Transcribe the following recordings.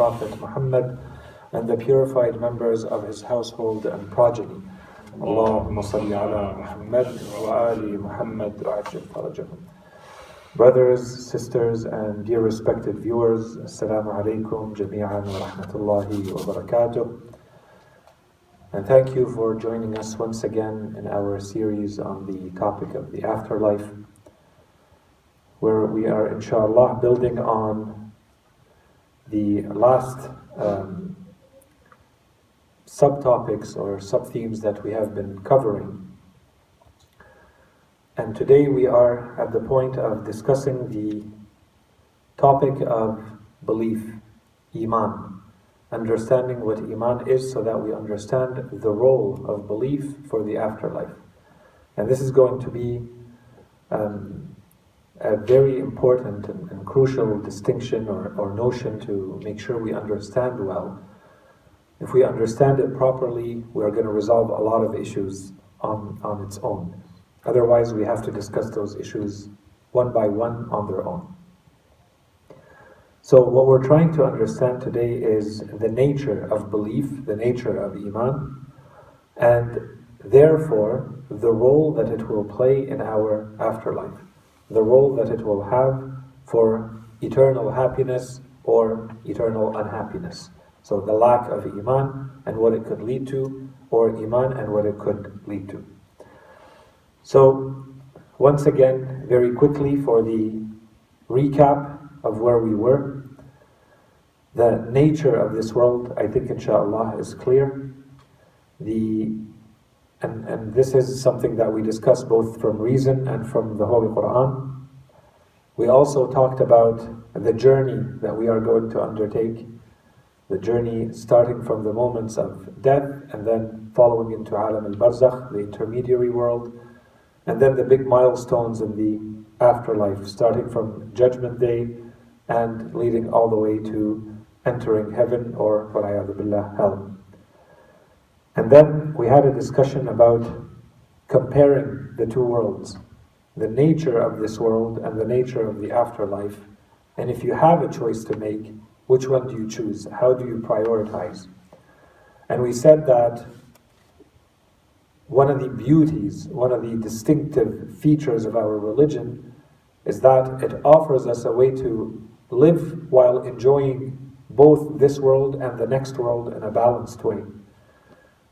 Prophet Muhammad and the purified members of his household and progeny. Allahumma salli ala Muhammad wa ali Muhammad. Brothers, sisters, and dear respected viewers, Assalamu alaikum jami'an wa rahmatullahi wa barakatuh. And thank you for joining us once again in our series on the topic of the afterlife, where we are, inshallah, building on the last um, subtopics or sub-themes that we have been covering. And today we are at the point of discussing the topic of belief, Iman, understanding what Iman is so that we understand the role of belief for the afterlife. And this is going to be um, a very important and, and crucial distinction or, or notion to make sure we understand well if we understand it properly, we are going to resolve a lot of issues on, on its own. Otherwise, we have to discuss those issues one by one on their own. So, what we're trying to understand today is the nature of belief, the nature of Iman, and therefore the role that it will play in our afterlife, the role that it will have for eternal happiness or eternal unhappiness. So the lack of Iman and what it could lead to, or Iman and what it could lead to. So, once again, very quickly for the recap of where we were. The nature of this world, I think, inshallah, is clear. The and, and this is something that we discussed both from reason and from the Holy Quran. We also talked about the journey that we are going to undertake the journey starting from the moments of death and then following into Alam al Barzakh, the intermediary world, and then the big milestones in the afterlife, starting from Judgment Day and leading all the way to entering heaven or, billah, hell. And then we had a discussion about comparing the two worlds, the nature of this world and the nature of the afterlife. And if you have a choice to make, which one do you choose? How do you prioritize? And we said that one of the beauties, one of the distinctive features of our religion is that it offers us a way to live while enjoying both this world and the next world in a balanced way.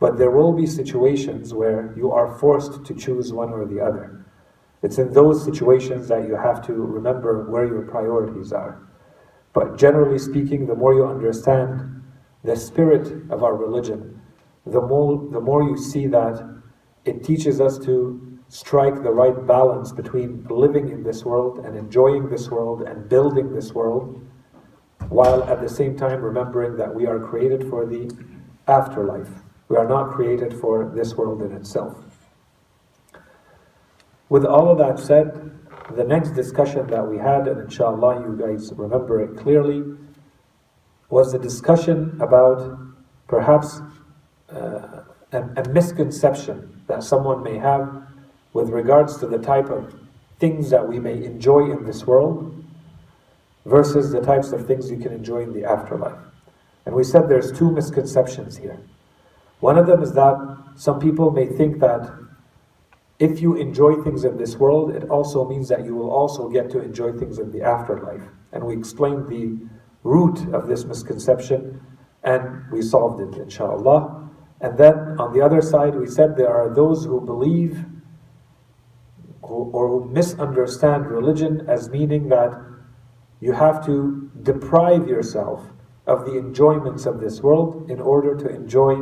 But there will be situations where you are forced to choose one or the other. It's in those situations that you have to remember where your priorities are. But generally speaking, the more you understand the spirit of our religion, the more, the more you see that it teaches us to strike the right balance between living in this world and enjoying this world and building this world, while at the same time remembering that we are created for the afterlife. We are not created for this world in itself. With all of that said, the next discussion that we had, and inshallah you guys remember it clearly, was the discussion about perhaps uh, a, a misconception that someone may have with regards to the type of things that we may enjoy in this world versus the types of things you can enjoy in the afterlife. And we said there's two misconceptions here. One of them is that some people may think that if you enjoy things in this world, it also means that you will also get to enjoy things in the afterlife. And we explained the root of this misconception and we solved it, inshallah. And then on the other side, we said there are those who believe or who misunderstand religion as meaning that you have to deprive yourself of the enjoyments of this world in order to enjoy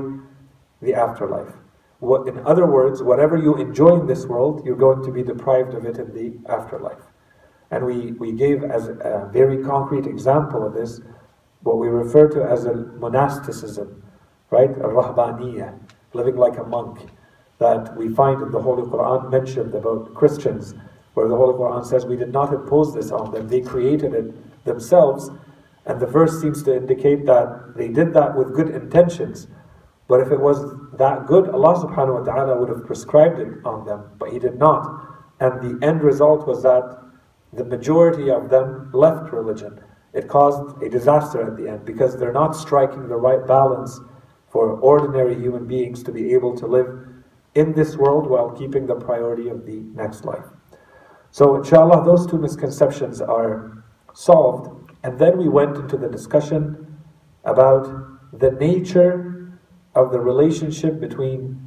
the afterlife. What, in other words, whatever you enjoy in this world, you're going to be deprived of it in the afterlife. And we, we gave as a very concrete example of this what we refer to as a monasticism, right? A rahbaniyah, living like a monk, that we find in the Holy Quran mentioned about Christians, where the Holy Quran says we did not impose this on them, they created it themselves. And the verse seems to indicate that they did that with good intentions. But if it was that good, Allah subhanahu wa ta'ala would have prescribed it on them, but He did not. And the end result was that the majority of them left religion. it caused a disaster at the end because they're not striking the right balance for ordinary human beings to be able to live in this world while keeping the priority of the next life. So, inshallah, those two misconceptions are solved. And then we went into the discussion about the nature of the relationship between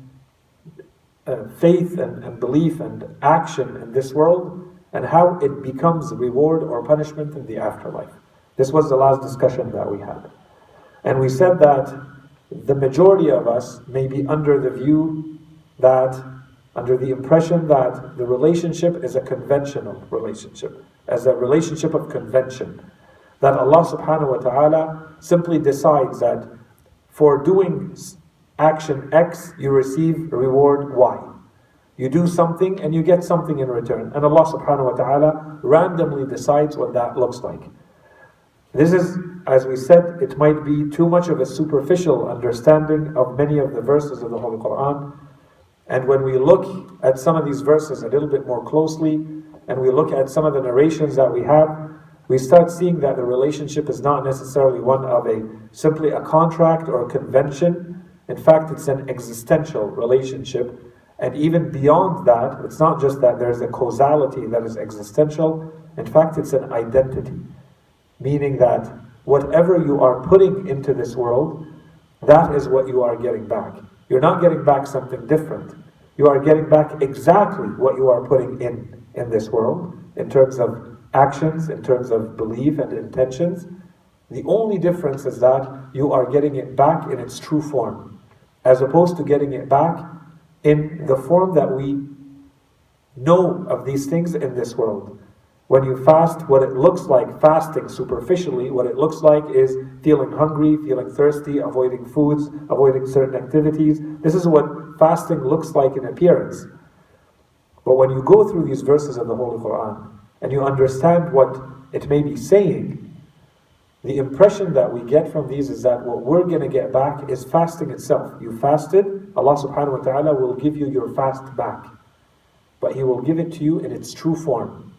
uh, faith and, and belief and action in this world and how it becomes reward or punishment in the afterlife. This was the last discussion that we had. And we said that the majority of us may be under the view that, under the impression that the relationship is a conventional relationship, as a relationship of convention. That Allah subhanahu wa ta'ala simply decides that for doing action X, you receive reward Y. You do something and you get something in return. And Allah subhanahu wa ta'ala randomly decides what that looks like. This is, as we said, it might be too much of a superficial understanding of many of the verses of the Holy Quran. And when we look at some of these verses a little bit more closely, and we look at some of the narrations that we have, we start seeing that the relationship is not necessarily one of a simply a contract or a convention. In fact, it's an existential relationship. And even beyond that, it's not just that there's a causality that is existential, in fact, it's an identity. Meaning that whatever you are putting into this world, that is what you are getting back. You're not getting back something different. You are getting back exactly what you are putting in in this world in terms of actions, in terms of belief and intentions. The only difference is that you are getting it back in its true form, as opposed to getting it back in the form that we know of these things in this world. When you fast, what it looks like, fasting superficially, what it looks like is feeling hungry, feeling thirsty, avoiding foods, avoiding certain activities. This is what fasting looks like in appearance. But when you go through these verses of the Holy Quran and you understand what it may be saying, the impression that we get from these is that what we're going to get back is fasting itself. You fasted, Allah subhanahu wa ta'ala will give you your fast back. But He will give it to you in its true form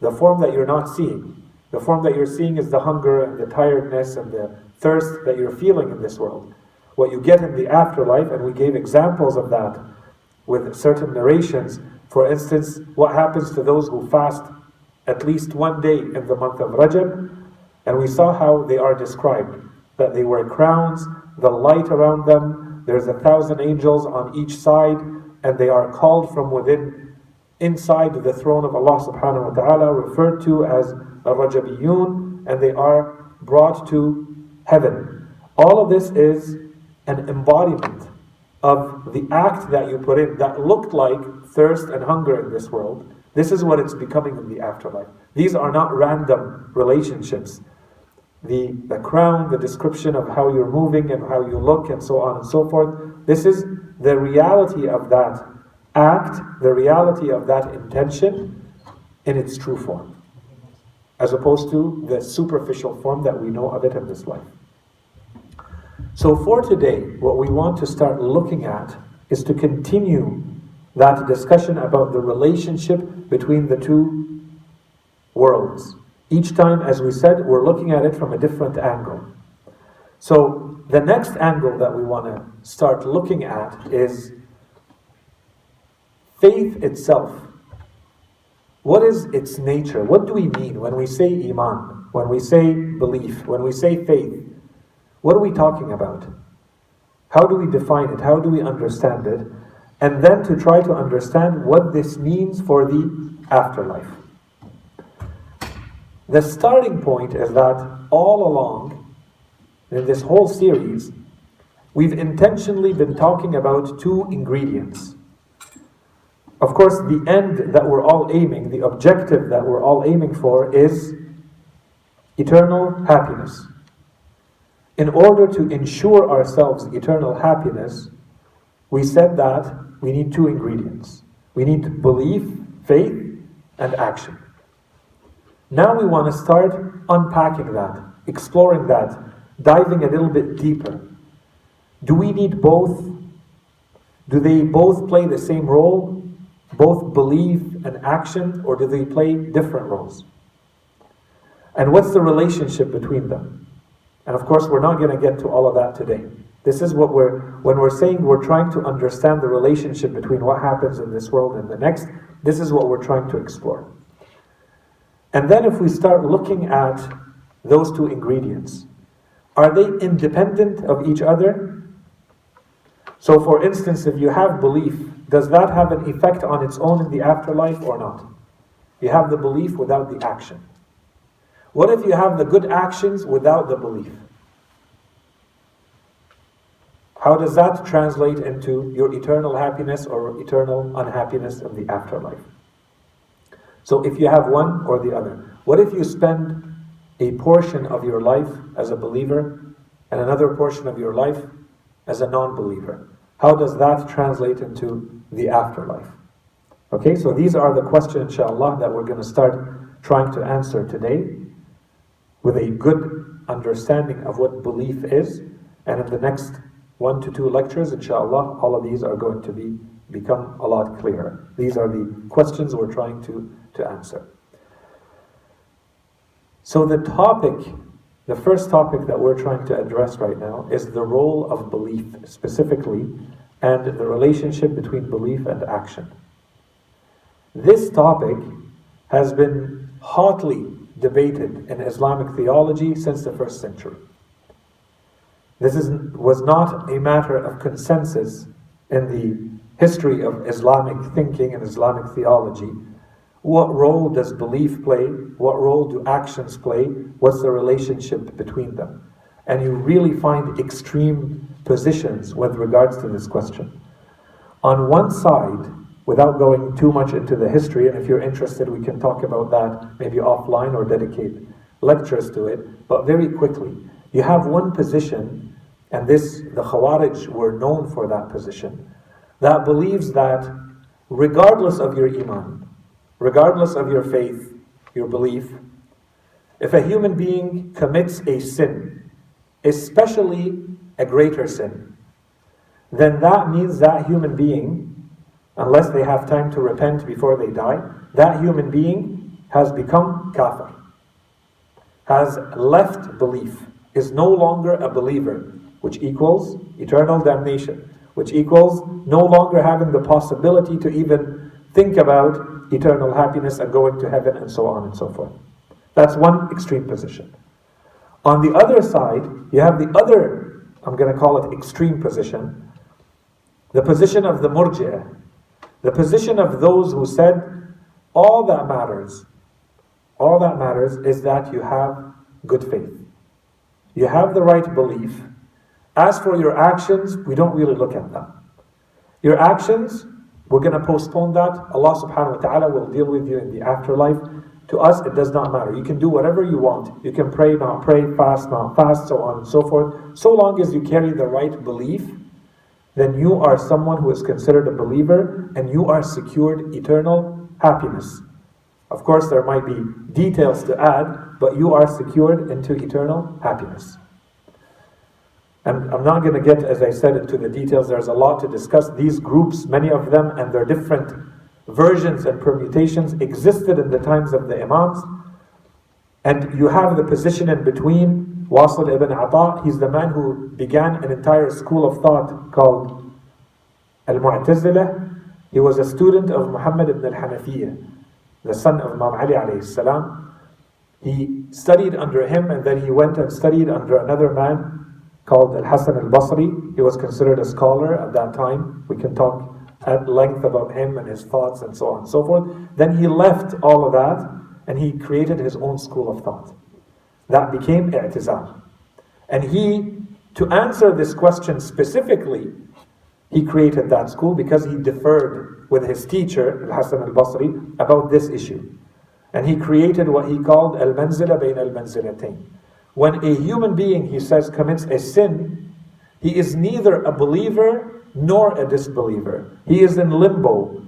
the form that you're not seeing. The form that you're seeing is the hunger and the tiredness and the thirst that you're feeling in this world. What you get in the afterlife, and we gave examples of that with certain narrations. For instance, what happens to those who fast at least one day in the month of Rajab, and we saw how they are described that they wear crowns, the light around them, there's a thousand angels on each side, and they are called from within inside the throne of Allah subhanahu wa ta'ala, referred to as Rajabiyun, and they are brought to heaven. All of this is an embodiment of the act that you put in that looked like thirst and hunger in this world. This is what it's becoming in the afterlife. These are not random relationships. The, the crown, the description of how you're moving and how you look, and so on and so forth. This is the reality of that act the reality of that intention in its true form, as opposed to the superficial form that we know of it in this life. So, for today, what we want to start looking at is to continue that discussion about the relationship between the two worlds. Each time, as we said, we're looking at it from a different angle. So, the next angle that we want to start looking at is faith itself, what is its nature? What do we mean when we say Iman, when we say belief, when we say faith? What are we talking about? How do we define it? How do we understand it? And then to try to understand what this means for the afterlife. The starting point is that all along in this whole series, we've intentionally been talking about two ingredients of course, the end that we're all aiming, the objective that we're all aiming for is eternal happiness. In order to ensure ourselves eternal happiness, we said that we need two ingredients. We need belief, faith, and action. Now we want to start unpacking that, exploring that, diving a little bit deeper. Do we need both? Do they both play the same role? both belief and action, or do they play different roles? And what's the relationship between them? And of course, we're not going to get to all of that today. This is what we're, when we're saying we're trying to understand the relationship between what happens in this world and the next, this is what we're trying to explore. And then if we start looking at those two ingredients, are they independent of each other? So, for instance, if you have belief, does that have an effect on its own in the afterlife or not? You have the belief without the action. What if you have the good actions without the belief? How does that translate into your eternal happiness or eternal unhappiness in the afterlife? So, if you have one or the other, what if you spend a portion of your life as a believer and another portion of your life as a non believer? How does that translate into the afterlife? Okay, so these are the questions, inshallah, that we're going to start trying to answer today with a good understanding of what belief is. And in the next one to two lectures, inshallah, all of these are going to be become a lot clearer. These are the questions we're trying to, to answer. So the topic, the first topic that we're trying to address right now is the role of belief specifically and the relationship between belief and action. This topic has been hotly debated in Islamic theology since the first century. This is, was not a matter of consensus in the history of Islamic thinking and Islamic theology. What role does belief play? What role do actions play? What's the relationship between them? And you really find extreme positions with regards to this question. On one side, without going too much into the history, and if you're interested, we can talk about that maybe offline or dedicate lectures to it. But very quickly, you have one position, and this, the Khawarij were known for that position, that believes that regardless of your Iman, regardless of your faith, your belief, if a human being commits a sin, especially a greater sin, then that means that human being unless they have time to repent before they die, that human being has become kafir, has left belief, is no longer a believer, which equals eternal damnation, which equals no longer having the possibility to even think about eternal happiness and going to heaven and so on and so forth. That's one extreme position. On the other side, you have the other, I'm going to call it extreme position, the position of the murji'ah, the position of those who said, all that matters, all that matters is that you have good faith. You have the right belief. As for your actions, we don't really look at them. Your actions, we're going to postpone that. Allah subhanahu wa ta'ala will deal with you in the afterlife. To us, it does not matter. You can do whatever you want. You can pray, not pray, fast, not fast, so on and so forth. So long as you carry the right belief then you are someone who is considered a believer and you are secured eternal happiness. Of course, there might be details to add, but you are secured into eternal happiness. And I'm not going to get, as I said, into the details. There's a lot to discuss. These groups, many of them, and their different versions and permutations existed in the times of the Imams. And you have the position in between Wasil ibn Ata, he's the man who began an entire school of thought called Al-Mu'tazilah. He was a student of Muhammad ibn al-Hanafiyyah, the son of Imam Ali alayhi salam. He studied under him and then he went and studied under another man called Al-Hasan al-Basri. He was considered a scholar at that time. We can talk at length about him and his thoughts and so on and so forth. Then he left all of that and he created his own school of thought. That became i'tizal. And he, to answer this question specifically, he created that school because he deferred with his teacher, Al-Hasan al-Basri, about this issue. And he created what he called al-manzila bayn al-manzilatayn. When a human being, he says, commits a sin, he is neither a believer nor a disbeliever. He is in limbo.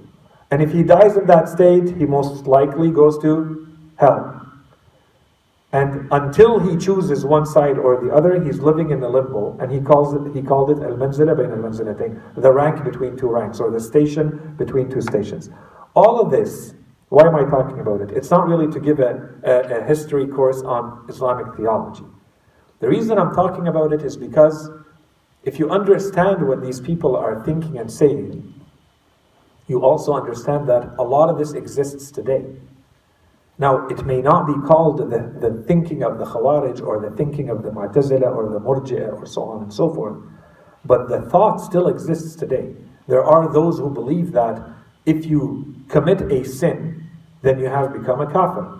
And if he dies in that state, he most likely goes to hell. And until he chooses one side or the other, he's living in the limbo. And he calls it he called it al manzila bain al the rank between two ranks, or the station between two stations. All of this Why am I talking about it? It's not really to give a, a, a history course on Islamic theology. The reason I'm talking about it is because if you understand what these people are thinking and saying, you also understand that a lot of this exists today. Now, it may not be called the, the thinking of the Khawarij or the thinking of the Mu'tazila or the Murji'ah or so on and so forth, but the thought still exists today. There are those who believe that if you commit a sin, then you have become a kafir.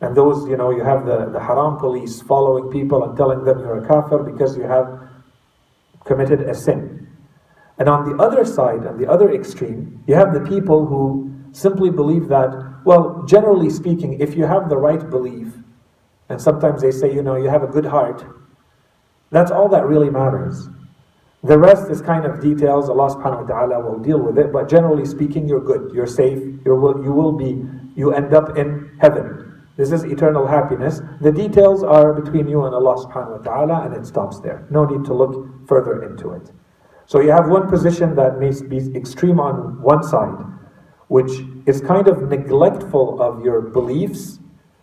And those, you know, you have the, the haram police following people and telling them you're a kafir because you have committed a sin. And on the other side, on the other extreme, you have the people who simply believe that, well, generally speaking, if you have the right belief, and sometimes they say, you know, you have a good heart, that's all that really matters. The rest is kind of details. Allah subhanahu wa ta'ala will deal with it. But generally speaking, you're good. You're safe. You're, you will be, you end up in heaven. This is eternal happiness. The details are between you and Allah subhanahu wa ta'ala and it stops there. No need to look further into it. So you have one position that may be extreme on one side, which is kind of neglectful of your beliefs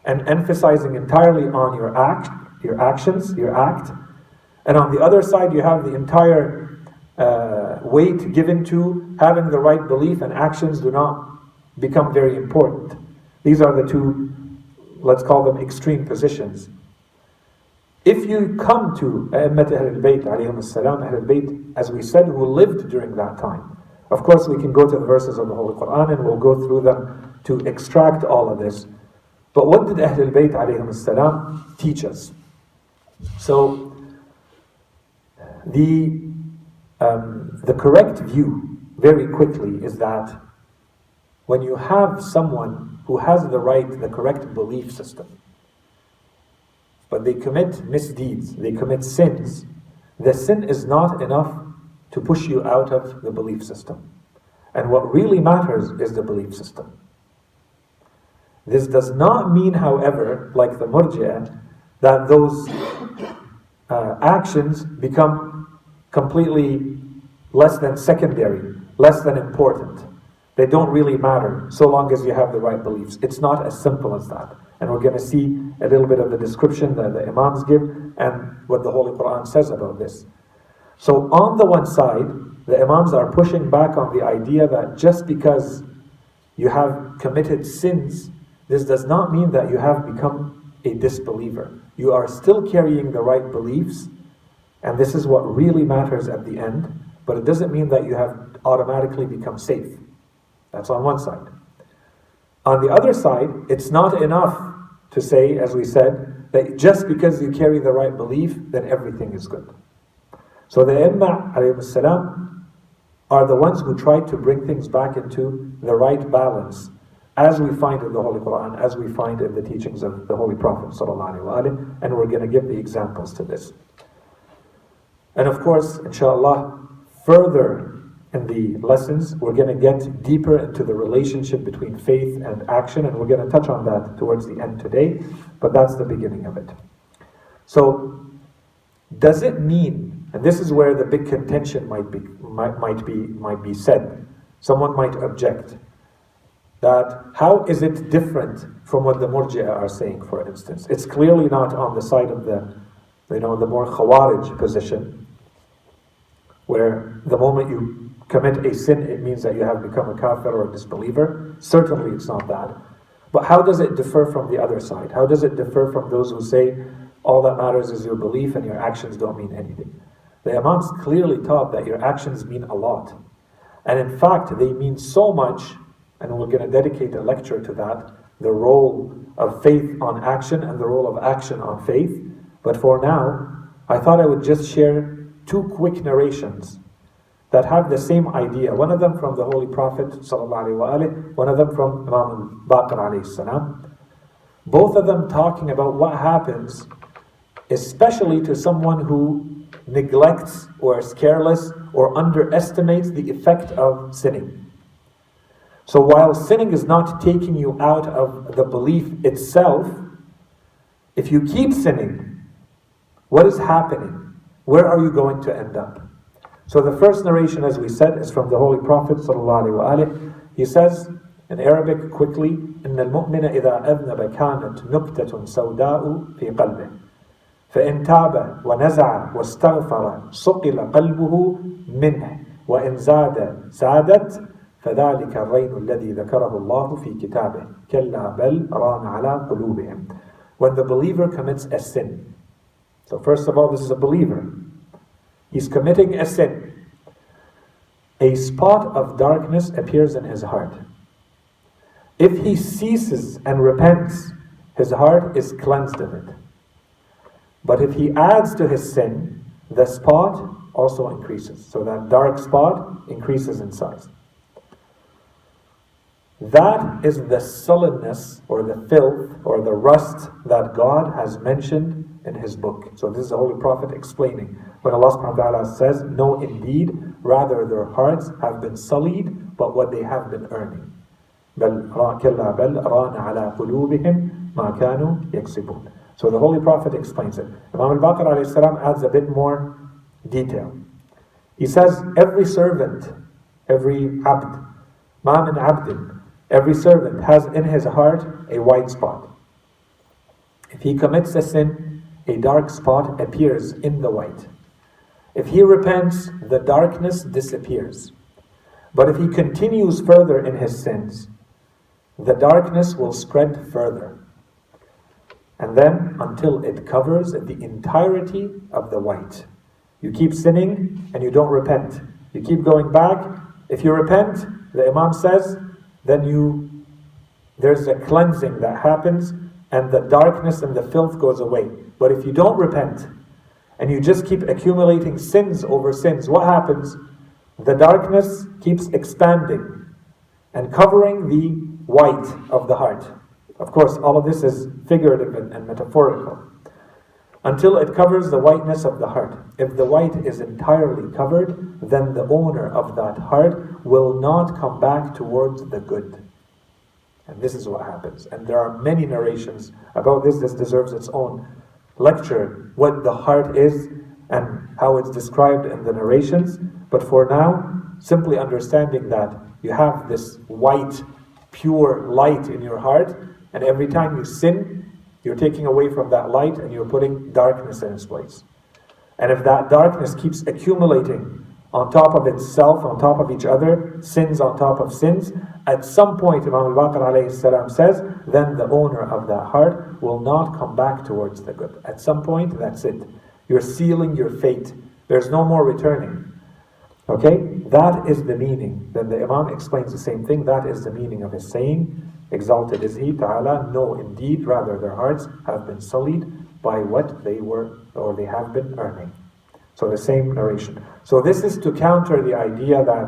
and emphasizing entirely on your act, your actions, your act. And on the other side, you have the entire uh, weight given to having the right belief and actions do not become very important. These are the two, let's call them extreme positions. If you come to A'immat Ahlul Bayt, alayhim as-salam, Ahlul Bayt, as we said, who lived during that time, of course we can go to the verses of the Holy Quran and we'll go through them to extract all of this. But what did Ahlul Bayt alayhim as-salam teach us? So, the, um, the correct view, very quickly, is that when you have someone who has the right, the correct belief system, but they commit misdeeds, they commit sins, the sin is not enough to push you out of the belief system. And what really matters is the belief system. This does not mean, however, like the murji'ah, that those uh, actions become completely less than secondary, less than important. They don't really matter so long as you have the right beliefs. It's not as simple as that. And we're going to see a little bit of the description that the Imams give and what the Holy Quran says about this. So, on the one side, the Imams are pushing back on the idea that just because you have committed sins, this does not mean that you have become a disbeliever. You are still carrying the right beliefs, and this is what really matters at the end, but it doesn't mean that you have automatically become safe. That's on one side. On the other side, it's not enough to say, as we said, that just because you carry the right belief, then everything is good. So the Imma are the ones who try to bring things back into the right balance, as we find in the Holy Quran, as we find in the teachings of the Holy Prophet, and we're going to give the examples to this. And of course, inshallah, further in the lessons, we're going to get deeper into the relationship between faith and action, and we're going to touch on that towards the end today, but that's the beginning of it. So, does it mean, and this is where the big contention might be, might, might be, might be said, someone might object, that how is it different from what the Murji'a are saying, for instance? It's clearly not on the side of the, you know, the more Khawarij position, where the moment you commit a sin, it means that you have become a kafir or a disbeliever. Certainly, it's not that. But how does it differ from the other side? How does it differ from those who say all that matters is your belief and your actions don't mean anything? The Imams clearly taught that your actions mean a lot. And in fact, they mean so much, and we're going to dedicate a lecture to that the role of faith on action and the role of action on faith. But for now, I thought I would just share two quick narrations that have the same idea. One of them from the Holy Prophet, وآله, one of them from Imam Baqir. Salam. Both of them talking about what happens, especially to someone who neglects or is careless or underestimates the effect of sinning. So while sinning is not taking you out of the belief itself, if you keep sinning, what is happening? Where are you going to end up? So the first narration, as we said, is from the Holy Prophet. He says in Arabic quickly, إن المؤمن إذا أذنب كانت نكتة سوداء في قلبه فإن تاب ونزع واستغفر صقل قلبه منه وإن زاد زادت فذلك الرين الذي ذكره الله في كتابه كلا بل ران على قلوبهم When the believer commits a sin So first of all this is a believer He's committing a sin. A spot of darkness appears in his heart. If he ceases and repents his heart is cleansed of it. But if he adds to his sin the spot also increases. So that dark spot increases in size. That is the sullenness or the filth or the rust that God has mentioned in His book. So this is the Holy Prophet explaining. When Allah subhanahu wa ta'ala says, No, indeed, rather their hearts have been sullied, but what they have been earning. So the Holy Prophet explains it. Imam al-Baqir adds a bit more detail. He says, every servant, every abd, ma min abdin, Every servant has in his heart a white spot. If he commits a sin, a dark spot appears in the white. If he repents, the darkness disappears. But if he continues further in his sins, the darkness will spread further. And then until it covers the entirety of the white. You keep sinning and you don't repent. You keep going back. If you repent, the Imam says, then you there's a cleansing that happens and the darkness and the filth goes away. But if you don't repent and you just keep accumulating sins over sins, what happens? The darkness keeps expanding and covering the white of the heart. Of course, all of this is figurative and, and metaphorical. Until it covers the whiteness of the heart. If the white is entirely covered, then the owner of that heart will not come back towards the good. And this is what happens. And there are many narrations about this. This deserves its own lecture what the heart is and how it's described in the narrations. But for now, simply understanding that you have this white, pure light in your heart, and every time you sin, you're taking away from that light and you're putting darkness in its place. And if that darkness keeps accumulating on top of itself, on top of each other, sins on top of sins. At some point, Imam al-Baqir says, then the owner of that heart will not come back towards the good. At some point, that's it. You're sealing your fate. There's no more returning. Okay? That is the meaning. Then the Imam explains the same thing. That is the meaning of his saying, Exalted is He, Ta'ala. No, indeed, rather their hearts have been sullied by what they were or they have been earning. So the same narration. So this is to counter the idea that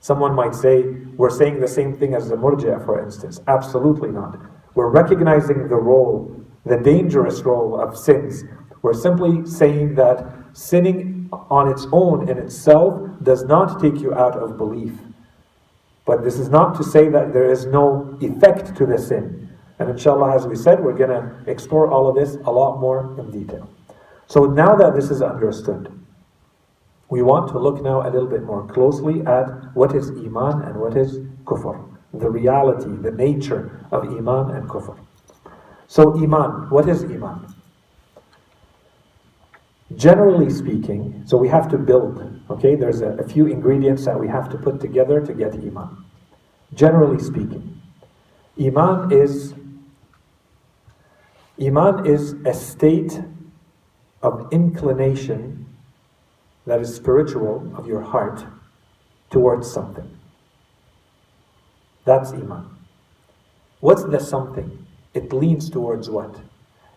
someone might say, we're saying the same thing as the murji'ah, for instance. Absolutely not. We're recognizing the role, the dangerous role of sins. We're simply saying that sinning on its own in itself does not take you out of belief. But this is not to say that there is no effect to the sin. And inshallah, as we said, we're going to explore all of this a lot more in detail. So now that this is understood, we want to look now a little bit more closely at what is Iman and what is Kufr. The reality, the nature of Iman and Kufr. So, Iman, what is Iman? Generally speaking, so we have to build, okay? There's a, a few ingredients that we have to put together to get Iman. Generally speaking, Iman is Iman is a state of inclination that is spiritual of your heart towards something. That's Iman. What's the something? It leans towards what?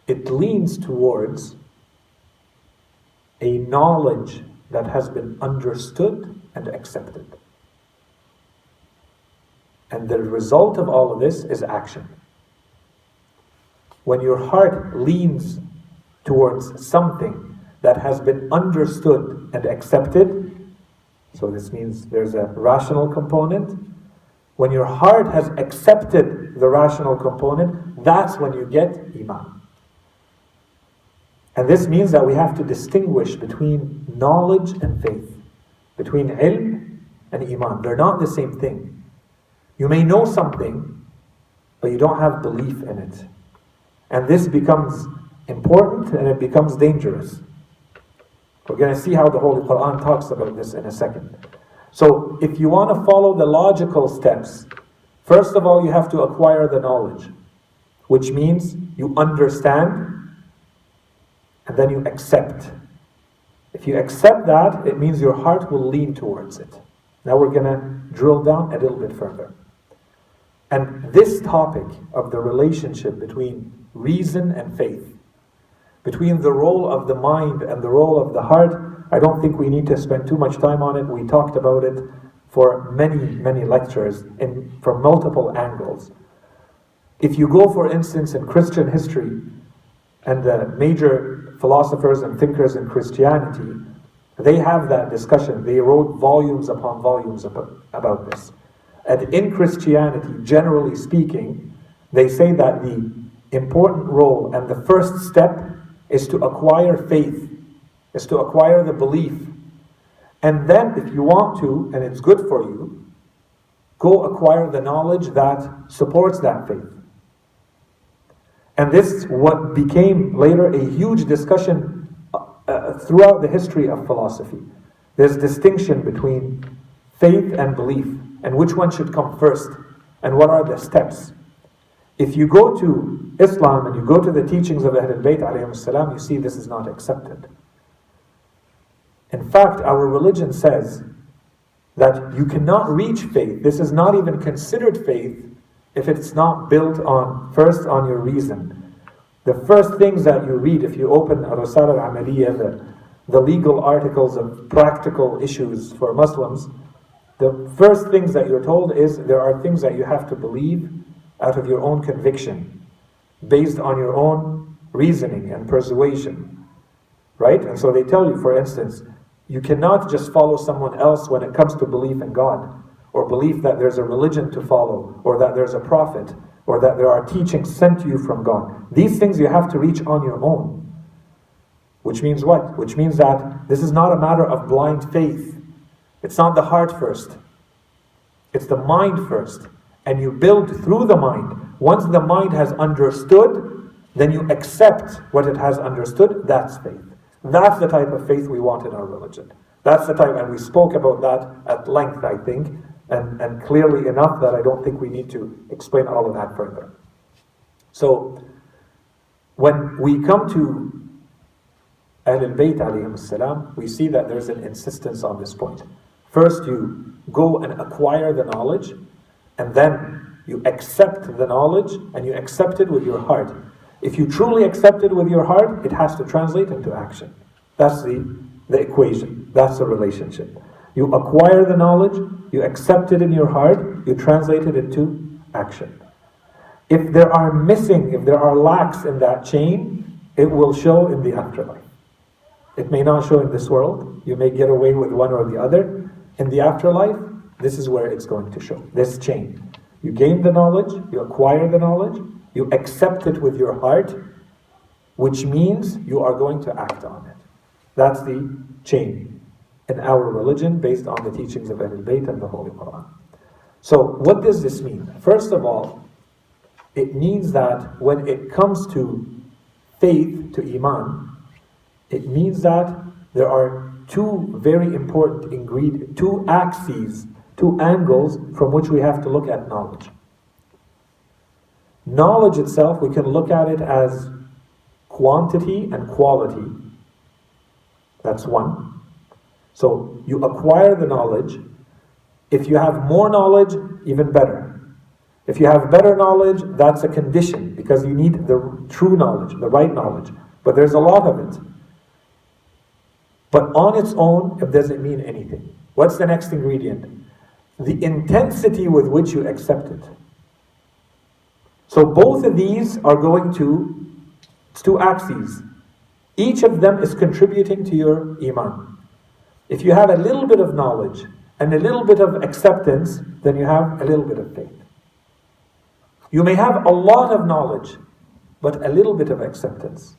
It leans towards a knowledge that has been understood and accepted. And the result of all of this is action. When your heart leans towards something that has been understood and accepted. So this means there's a rational component. When your heart has accepted the rational component, that's when you get Iman. And this means that we have to distinguish between knowledge and faith, between ilm and Iman. They're not the same thing. You may know something, but you don't have belief in it. And this becomes important and it becomes dangerous. We're going to see how the Holy Quran talks about this in a second. So, if you want to follow the logical steps, first of all, you have to acquire the knowledge, which means you understand and then you accept. If you accept that, it means your heart will lean towards it. Now we're going to drill down a little bit further. And this topic of the relationship between reason and faith, between the role of the mind and the role of the heart, I don't think we need to spend too much time on it. We talked about it for many, many lectures in, from multiple angles. If you go, for instance, in Christian history and the major philosophers and thinkers in Christianity, they have that discussion. They wrote volumes upon volumes about, about this. And in Christianity, generally speaking, they say that the important role and the first step is to acquire faith, is to acquire the belief. And then, if you want to, and it's good for you, go acquire the knowledge that supports that faith. And this what became later a huge discussion uh, uh, throughout the history of philosophy. There's distinction between faith and belief, and which one should come first, and what are the steps. If you go to Islam and you go to the teachings of Ahlul Bayt you see this is not accepted. In fact, our religion says that you cannot reach faith. This is not even considered faith if it's not built on first on your reason. The first things that you read, if you open Ar-Risala al-Amaliyah, the, the legal articles of practical issues for Muslims, the first things that you're told is there are things that you have to believe out of your own conviction, based on your own reasoning and persuasion. Right? And so they tell you, for instance, you cannot just follow someone else when it comes to belief in God, or belief that there's a religion to follow, or that there's a prophet, or that there are teachings sent to you from God. These things you have to reach on your own. Which means what? Which means that this is not a matter of blind faith. It's not the heart first, it's the mind first and you build through the mind. Once the mind has understood, then you accept what it has understood. That's faith. That's the type of faith we want in our religion. That's the type, and we spoke about that at length, I think, and, and clearly enough that I don't think we need to explain all of that further. So, when we come to Ahlul Bayt salam, we see that there's an insistence on this point. First, you go and acquire the knowledge, and then you accept the knowledge and you accept it with your heart. If you truly accept it with your heart, it has to translate into action. That's the, the equation, that's the relationship. You acquire the knowledge, you accept it in your heart, you translate it into action. If there are missing, if there are lacks in that chain, it will show in the afterlife. It may not show in this world. You may get away with one or the other. In the afterlife, this is where it's going to show. This chain. You gain the knowledge, you acquire the knowledge, you accept it with your heart, which means you are going to act on it. That's the chain in our religion based on the teachings of Ahlul Bayt and the Holy Quran. So, what does this mean? First of all, it means that when it comes to faith, to Iman, it means that there are two very important ingredients, two axes two angles from which we have to look at knowledge. Knowledge itself, we can look at it as quantity and quality. That's one. So you acquire the knowledge. If you have more knowledge, even better. If you have better knowledge, that's a condition because you need the true knowledge, the right knowledge. But there's a lot of it. But on its own, it doesn't mean anything. What's the next ingredient? the intensity with which you accept it. So both of these are going to, two axes. Each of them is contributing to your iman. If you have a little bit of knowledge and a little bit of acceptance, then you have a little bit of faith. You may have a lot of knowledge, but a little bit of acceptance.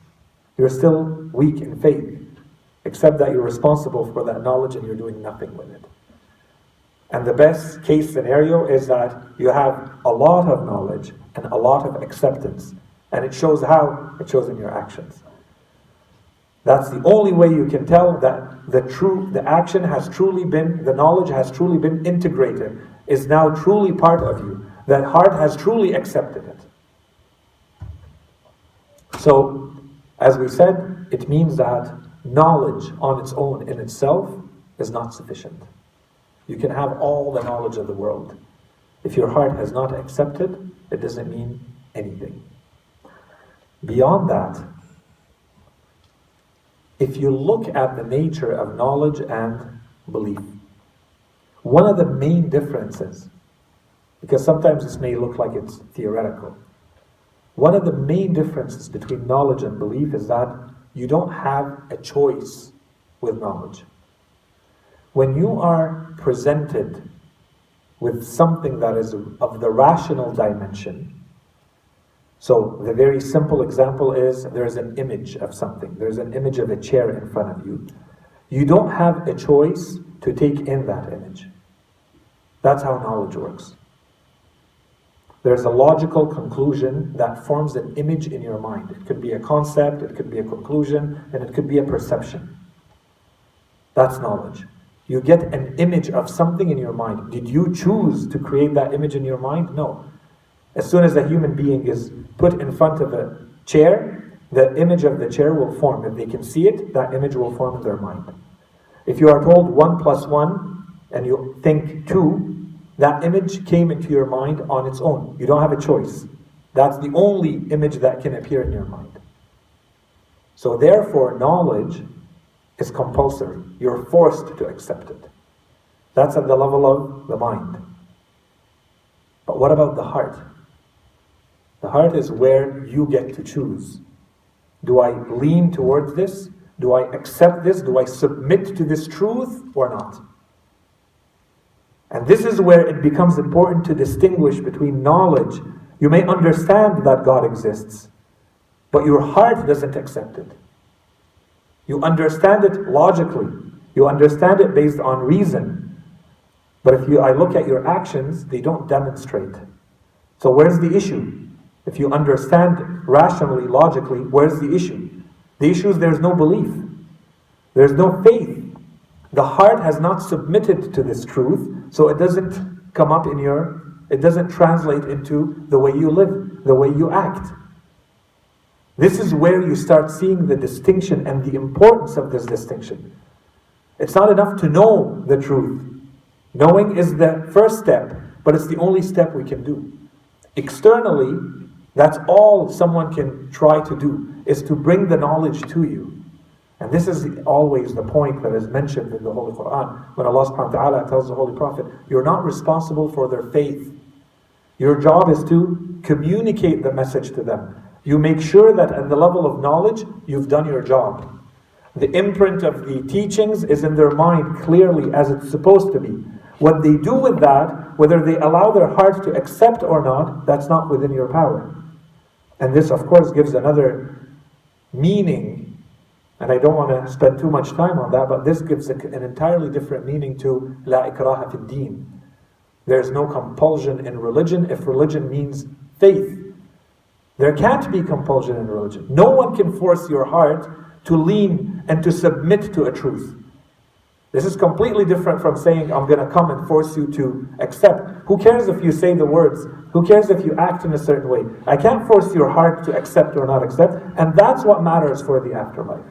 You're still weak in faith, except that you're responsible for that knowledge and you're doing nothing with it. And the best case scenario is that you have a lot of knowledge and a lot of acceptance. And it shows how? It shows in your actions. That's the only way you can tell that the true the action has truly been the knowledge has truly been integrated, is now truly part of you. That heart has truly accepted it. So, as we said, it means that knowledge on its own in itself is not sufficient. You can have all the knowledge of the world. If your heart has not accepted, it doesn't mean anything. Beyond that, if you look at the nature of knowledge and belief, one of the main differences, because sometimes this may look like it's theoretical, one of the main differences between knowledge and belief is that you don't have a choice with knowledge. When you are presented with something that is of the rational dimension, so the very simple example is there's an image of something, there's an image of a chair in front of you. You don't have a choice to take in that image. That's how knowledge works. There's a logical conclusion that forms an image in your mind. It could be a concept, it could be a conclusion, and it could be a perception. That's knowledge. You get an image of something in your mind. Did you choose to create that image in your mind? No. As soon as a human being is put in front of a chair, the image of the chair will form. If they can see it, that image will form in their mind. If you are told 1 plus 1 and you think 2, that image came into your mind on its own. You don't have a choice. That's the only image that can appear in your mind. So, therefore, knowledge is compulsory. You're forced to accept it. That's at the level of the mind. But what about the heart? The heart is where you get to choose. Do I lean towards this? Do I accept this? Do I submit to this truth or not? And this is where it becomes important to distinguish between knowledge. You may understand that God exists, but your heart doesn't accept it. You understand it logically, you understand it based on reason. But if you, I look at your actions, they don't demonstrate. So, where's the issue? If you understand rationally, logically, where's the issue? The issue is there's no belief, there's no faith. The heart has not submitted to this truth, so it doesn't come up in your, it doesn't translate into the way you live, the way you act. This is where you start seeing the distinction and the importance of this distinction. It's not enough to know the truth. Knowing is the first step, but it's the only step we can do. Externally, that's all someone can try to do, is to bring the knowledge to you. And this is always the point that is mentioned in the Holy Quran. When Allah subhanahu wa ta'ala tells the Holy Prophet, You're not responsible for their faith. Your job is to communicate the message to them. You make sure that at the level of knowledge, you've done your job. The imprint of the teachings is in their mind clearly as it's supposed to be. What they do with that, whether they allow their heart to accept or not, that's not within your power. And this, of course, gives another meaning. And I don't want to spend too much time on that, but this gives an entirely different meaning to La ikraha fi deen. There's no compulsion in religion if religion means faith. There can't be compulsion in religion. No one can force your heart to lean and to submit to a truth. This is completely different from saying, I'm going to come and force you to accept. Who cares if you say the words? Who cares if you act in a certain way? I can't force your heart to accept or not accept. And that's what matters for the afterlife.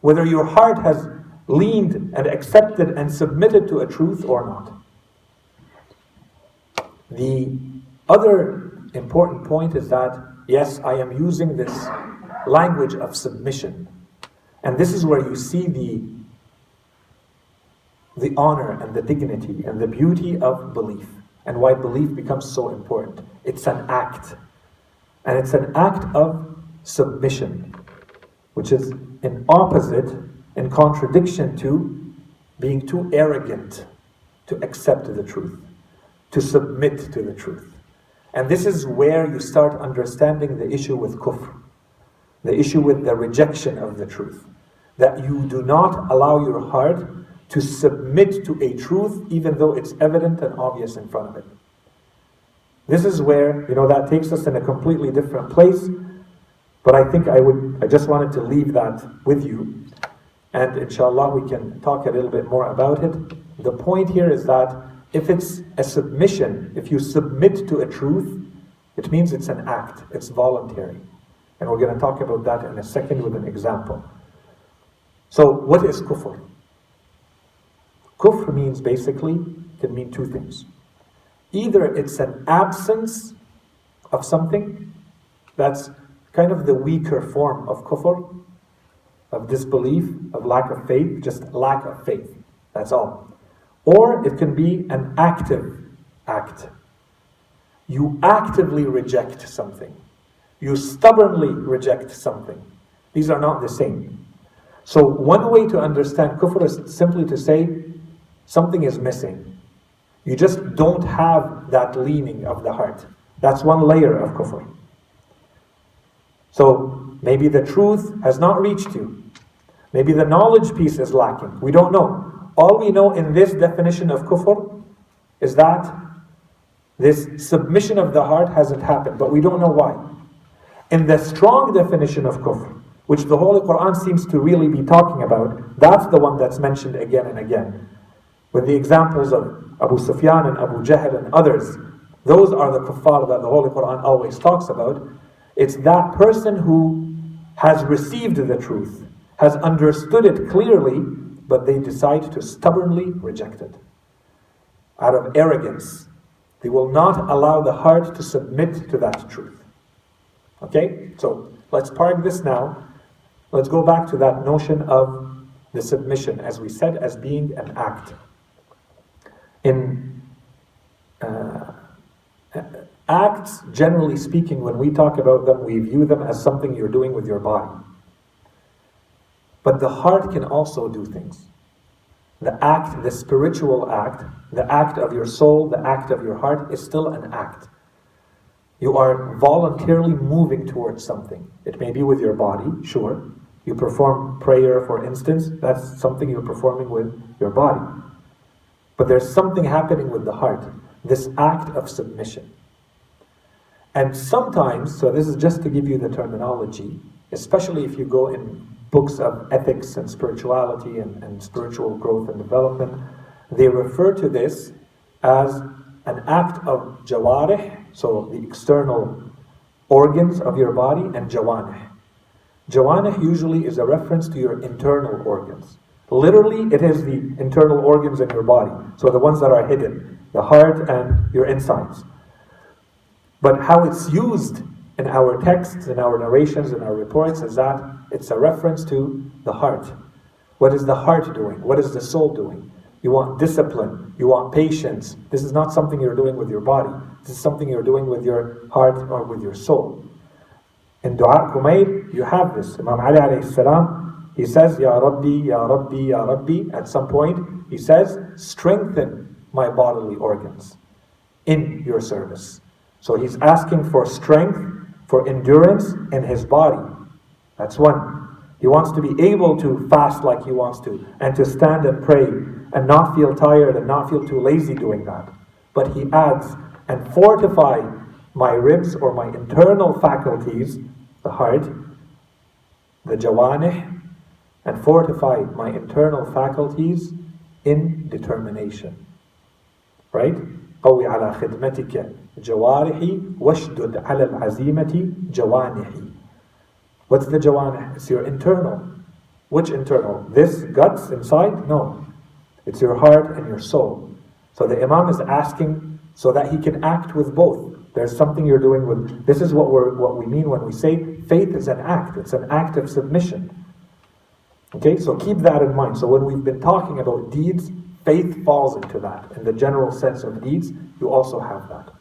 Whether your heart has leaned and accepted and submitted to a truth or not. The other important point is that, yes, I am using this language of submission. And this is where you see the the honor and the dignity and the beauty of belief and why belief becomes so important. It's an act. And it's an act of submission, which is an opposite in contradiction to being too arrogant to accept the truth, to submit to the truth. And this is where you start understanding the issue with kufr, the issue with the rejection of the truth. That you do not allow your heart to submit to a truth even though it's evident and obvious in front of it. This is where, you know, that takes us in a completely different place. But I think I would, I just wanted to leave that with you. And inshallah, we can talk a little bit more about it. The point here is that if it's a submission, if you submit to a truth, it means it's an act, it's voluntary. And we're going to talk about that in a second with an example. So, what is kufr? Kufr means basically, can mean two things. Either it's an absence of something, that's kind of the weaker form of kufr, of disbelief, of lack of faith, just lack of faith. That's all. Or it can be an active act. You actively reject something. You stubbornly reject something. These are not the same. So, one way to understand kufr is simply to say something is missing. You just don't have that leaning of the heart. That's one layer of kufr. So, maybe the truth has not reached you. Maybe the knowledge piece is lacking. We don't know. All we know in this definition of kufr is that this submission of the heart hasn't happened, but we don't know why. In the strong definition of kufr, which the Holy Quran seems to really be talking about, that's the one that's mentioned again and again. With the examples of Abu Sufyan and Abu Jahl and others, those are the kuffar that the Holy Quran always talks about. It's that person who has received the truth, has understood it clearly, but they decide to stubbornly reject it. Out of arrogance, they will not allow the heart to submit to that truth. Okay? So let's park this now. Let's go back to that notion of the submission, as we said, as being an act. In uh, acts, generally speaking, when we talk about them, we view them as something you're doing with your body. But the heart can also do things. The act, the spiritual act, the act of your soul, the act of your heart is still an act. You are voluntarily moving towards something. It may be with your body, sure. You perform prayer, for instance, that's something you're performing with your body. But there's something happening with the heart, this act of submission. And sometimes, so this is just to give you the terminology, especially if you go in books of ethics and spirituality and, and spiritual growth and development, they refer to this as an act of jawarih, so the external organs of your body, and jawanih. Jawanih usually is a reference to your internal organs. Literally, it is the internal organs in your body, so the ones that are hidden, the heart and your insides. But how it's used in our texts, in our narrations, in our reports is that it's a reference to the heart. What is the heart doing? What is the soul doing? You want discipline. You want patience. This is not something you're doing with your body. This is something you're doing with your heart or with your soul. In Dua Kumail, you have this. Imam Ali alayhi salam, he says, Ya Rabbi, Ya Rabbi, Ya Rabbi. At some point, he says, strengthen my bodily organs in your service. So he's asking for strength, for endurance in his body. That's one. He wants to be able to fast like he wants to, and to stand and pray, and not feel tired and not feel too lazy doing that. But he adds, and fortify my ribs or my internal faculties, the heart, the jawanih, and fortify my internal faculties in determination. Right? قوي على خدمتك جوارحي واشدد على العزيمة جوانحي What's the jawanih? It's your internal. Which internal? This guts inside? No. It's your heart and your soul. So the Imam is asking so that he can act with both. There's something you're doing with. This is what, we're, what we mean when we say faith is an act, it's an act of submission. Okay, so keep that in mind. So when we've been talking about deeds, faith falls into that. In the general sense of deeds, you also have that.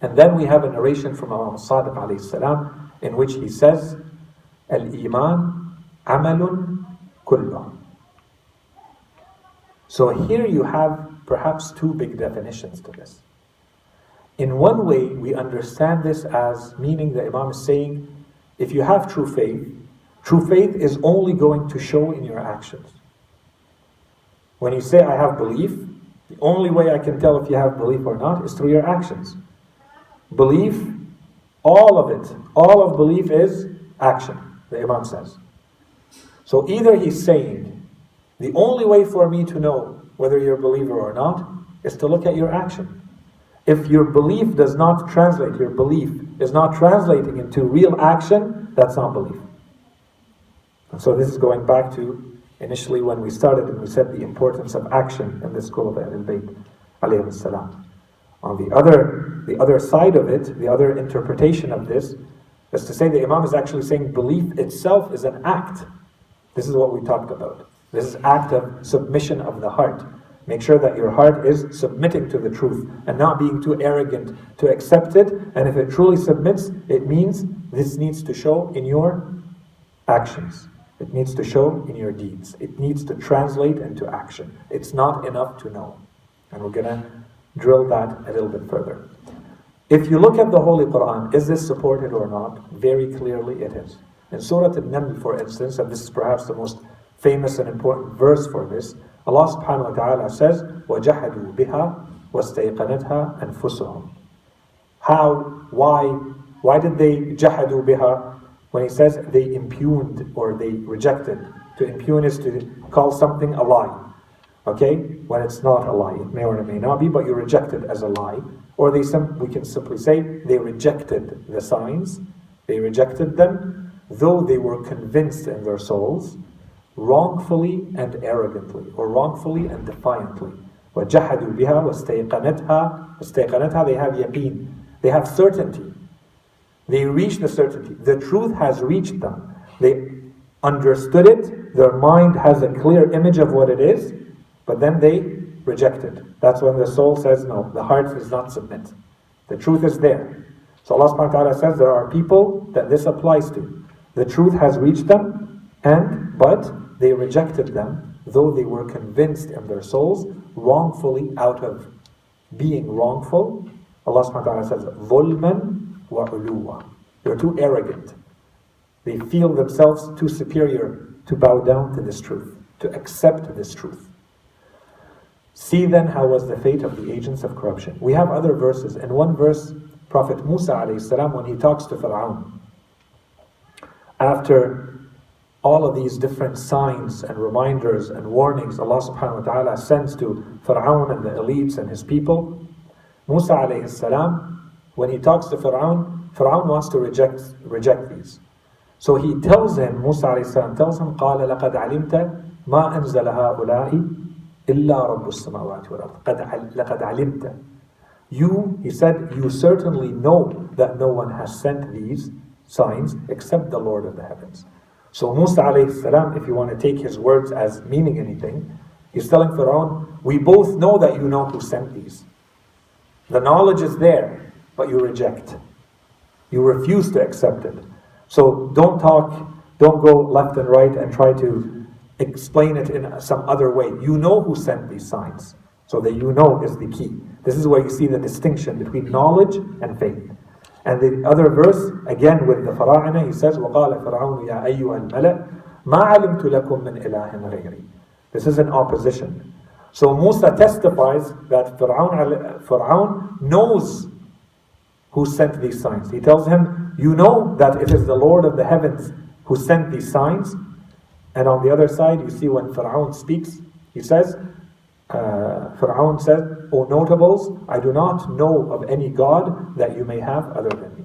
And then we have a narration from Imam Sadiq alayhi salam in which he says, Al-Iman amalun kullu. So here you have perhaps two big definitions to this. In one way, we understand this as meaning the Imam is saying, if you have true faith, true faith is only going to show in your actions. When you say, I have belief, the only way I can tell if you have belief or not is through your actions. Belief, all of it, all of belief is action, the Imam says. So either he's saying, the only way for me to know whether you're a believer or not is to look at your action. If your belief does not translate, your belief is not translating into real action, that's not belief. And so this is going back to initially when we started and we said the importance of action in the school of Ahlul Bayt. On the other, the other side of it, the other interpretation of this, is to say the Imam is actually saying belief itself is an act. This is what we talked about. This is act of submission of the heart. Make sure that your heart is submitting to the truth and not being too arrogant to accept it. And if it truly submits, it means this needs to show in your actions. It needs to show in your deeds. It needs to translate into action. It's not enough to know. And we're going to drill that a little bit further. If you look at the Holy Quran, is this supported or not? Very clearly it is. In Surah Al-Naml, for instance, and this is perhaps the most famous and important verse for this, Allah subhanahu wa ta'ala says, وَجَحَدُوا بِهَا وَاسْتَيْقَنَتْهَا أَنفُسُهُم How, why, why did they jahadu biha? When he says they impugned or they rejected. To impugn is to call something a lie. Okay? When it's not a lie. It may or it may not be, but you reject it as a lie. Or they sim- we can simply say they rejected the signs. They rejected them, though they were convinced in their souls wrongfully and arrogantly, or wrongfully and defiantly. وَجَحَدُوا بِهَا وَاسْتَيْقَنَتْهَا وَاسْتَيْقَنَتْهَا They have yaqeen. They have certainty. They reach the certainty. The truth has reached them. They understood it. Their mind has a clear image of what it is, But then they reject it. That's when the soul says no, the heart does not submit. The truth is there. So Allah subhanahu wa ta'ala says there are people that this applies to. The truth has reached them, and but they rejected them, though they were convinced in their souls, wrongfully out of being wrongful. Allah subhanahu wa ta'ala says, Zulman wa uluwa. They're too arrogant. They feel themselves too superior to bow down to this truth, to accept this truth. See then how was the fate of the agents of corruption. We have other verses. In one verse, Prophet Musa alayhi when he talks to Fir'aun, after all of these different signs and reminders and warnings Allah subhanahu wa ta'ala sends to Fir'aun and the elites and his people, Musa alayhi salam, when he talks to Fir'aun, Fir'aun wants to reject, reject these. So he tells him, Musa alayhi salam tells him, قال لقد علمت ما أنزل هؤلاء إلا رب السماوات والأرض لقد علمت You, he said, you certainly know that no one has sent these signs except the Lord of the heavens. So Musa alayhi salam, if you want to take his words as meaning anything, he's telling Pharaoh, we both know that you know who sent these. The knowledge is there, but you reject. You refuse to accept it. So don't talk, don't go left and right and try to explain it in some other way. You know who sent these signs. So that you know is the key. This is where you see the distinction between knowledge and faith. And the other verse, again with the Fara'ina, he says, وَقَالَ فِرْعَوْنُ يَا أَيُّهَا الْمَلَأ مَا عَلِمْتُ لَكُم مِّنْ إِلَهٍ غَيْرِي This is an opposition. So Musa testifies that Fir'aun, Fir'aun knows who sent these signs. He tells him, You know that it is the Lord of the heavens who sent these signs. and on the other side, you see when Fir'aun speaks, he says, uh, Fir'aun O notables, I do not know of any God that you may have other than me.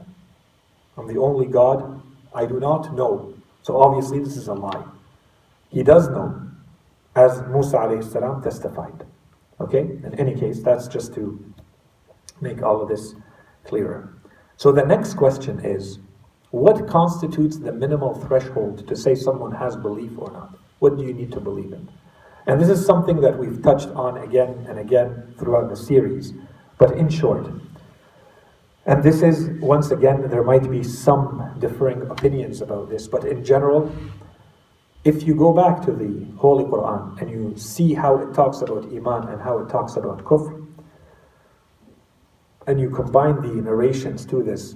I'm the only God I do not know. So obviously this is a lie. He does know, as Musa alayhi testified. Okay? In any case, that's just to make all of this clearer. So the next question is, what constitutes the minimal threshold to say someone has belief or not? What do you need to believe in? And this is something that we've touched on again and again throughout the series. But in short, and this is, once again, there might be some differing opinions about this, but in general, if you go back to the Holy Quran and you see how it talks about Iman and how it talks about Kufr, and you combine the narrations to this,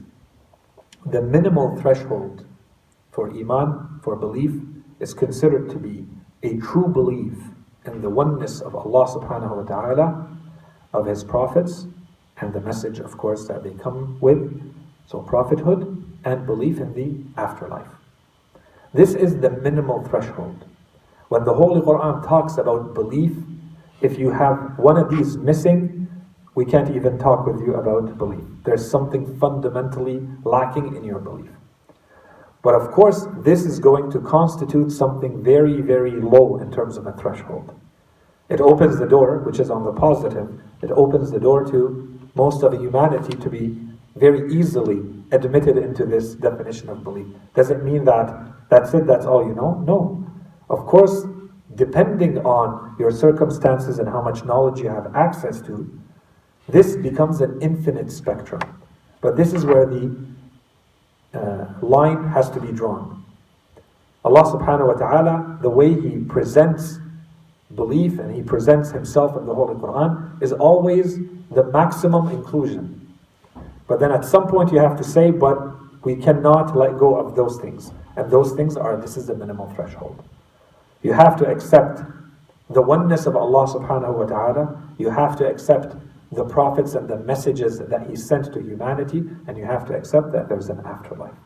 the minimal threshold for Iman, for belief, is considered to be a true belief in the oneness of Allah subhanahu wa ta'ala, of His prophets, and the message, of course, that they come with, so prophethood, and belief in the afterlife. This is the minimal threshold. When the Holy Quran talks about belief, if you have one of these missing, we can't even talk with you about belief. There's something fundamentally lacking in your belief. But of course, this is going to constitute something very, very low in terms of a threshold. It opens the door, which is on the positive, it opens the door to most of humanity to be very easily admitted into this definition of belief. Does it mean that that's it, that's all you know? No. Of course, depending on your circumstances and how much knowledge you have access to, this becomes an infinite spectrum. But this is where the uh, line has to be drawn. Allah subhanahu wa ta'ala, the way He presents belief and He presents Himself in the Holy Quran is always the maximum inclusion. But then at some point you have to say, but we cannot let go of those things. And those things are, this is the minimal threshold. You have to accept the oneness of Allah subhanahu wa ta'ala. You have to accept the prophets and the messages that He sent to humanity, and you have to accept that there's an afterlife.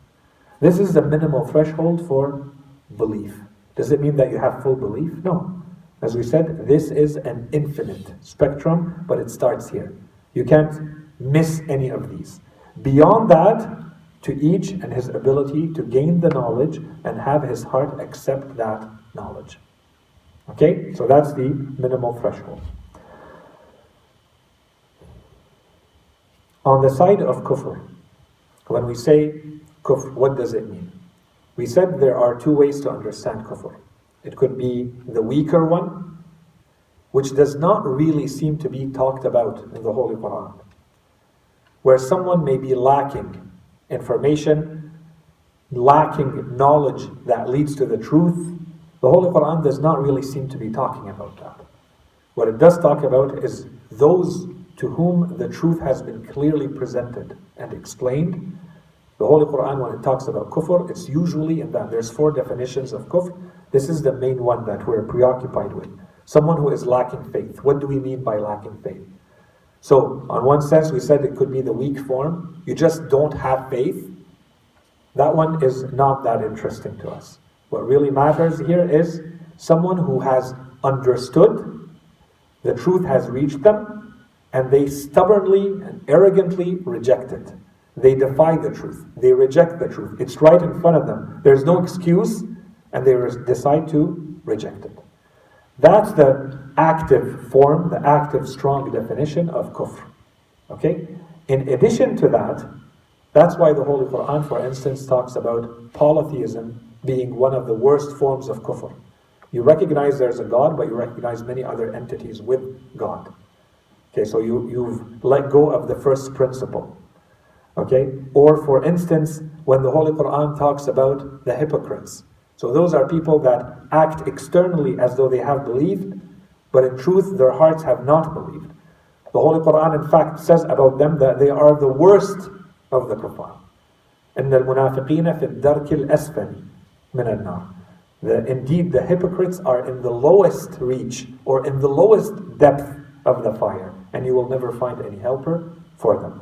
This is the minimal threshold for belief. Does it mean that you have full belief? No. As we said, this is an infinite spectrum, but it starts here. You can't miss any of these. Beyond that, to each and his ability to gain the knowledge and have his heart accept that knowledge. Okay? So that's the minimal threshold. On the side of kufr, when we say kufr, what does it mean? We said there are two ways to understand kufr. It could be the weaker one, which does not really seem to be talked about in the Holy Quran, where someone may be lacking information, lacking knowledge that leads to the truth. The Holy Quran does not really seem to be talking about that. What it does talk about is those to whom the truth has been clearly presented and explained. The Holy Quran, when it talks about kufr, it's usually in that. There's four definitions of kufr. This is the main one that we're preoccupied with. Someone who is lacking faith. What do we mean by lacking faith? So, on one sense, we said it could be the weak form. You just don't have faith. That one is not that interesting to us. What really matters here is someone who has understood, the truth has reached them, and they stubbornly and arrogantly reject it. They defy the truth. They reject the truth. It's right in front of them. There's no excuse, and they decide to reject it. That's the active form, the active, strong definition of kufr. Okay? In addition to that, that's why the Holy Quran, for instance, talks about polytheism being one of the worst forms of kufr. You recognize there's a God, but you recognize many other entities with God. Okay, so you, you've let go of the first principle. Okay? Or for instance, when the Holy Quran talks about the hypocrites. So those are people that act externally as though they have believed, but in truth their hearts have not believed. The Holy Quran, in fact, says about them that they are the worst of the kuffar. إن المنافقين في الدرك الأسفل من النار. The, indeed, the hypocrites are in the lowest reach or in the lowest depth of the fire and you will never find any helper for them.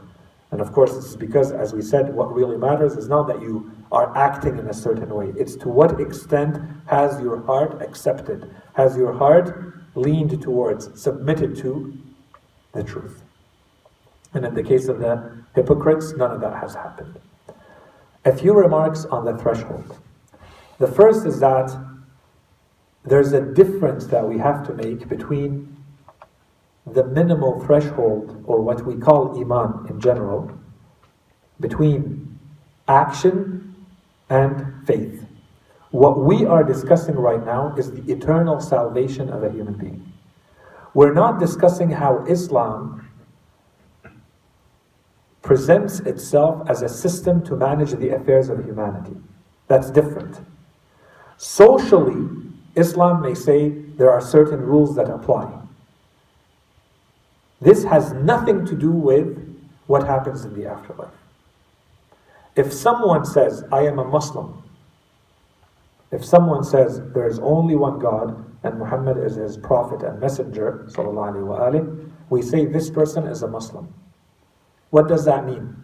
And of course, this is because, as we said, what really matters is not that you are acting in a certain way. It's to what extent has your heart accepted, has your heart leaned towards, submitted to the truth. And in the case of the hypocrites, none of that has happened. A few remarks on the threshold. The first is that there's a difference that we have to make between the minimal threshold, or what we call Iman in general, between action and faith. What we are discussing right now is the eternal salvation of a human being. We're not discussing how Islam presents itself as a system to manage the affairs of humanity. That's different. Socially, Islam may say there are certain rules that apply. This has nothing to do with what happens in the afterlife. If someone says, I am a Muslim, if someone says there is only one God, and Muhammad is his prophet and messenger, وآله, we say this person is a Muslim. What does that mean?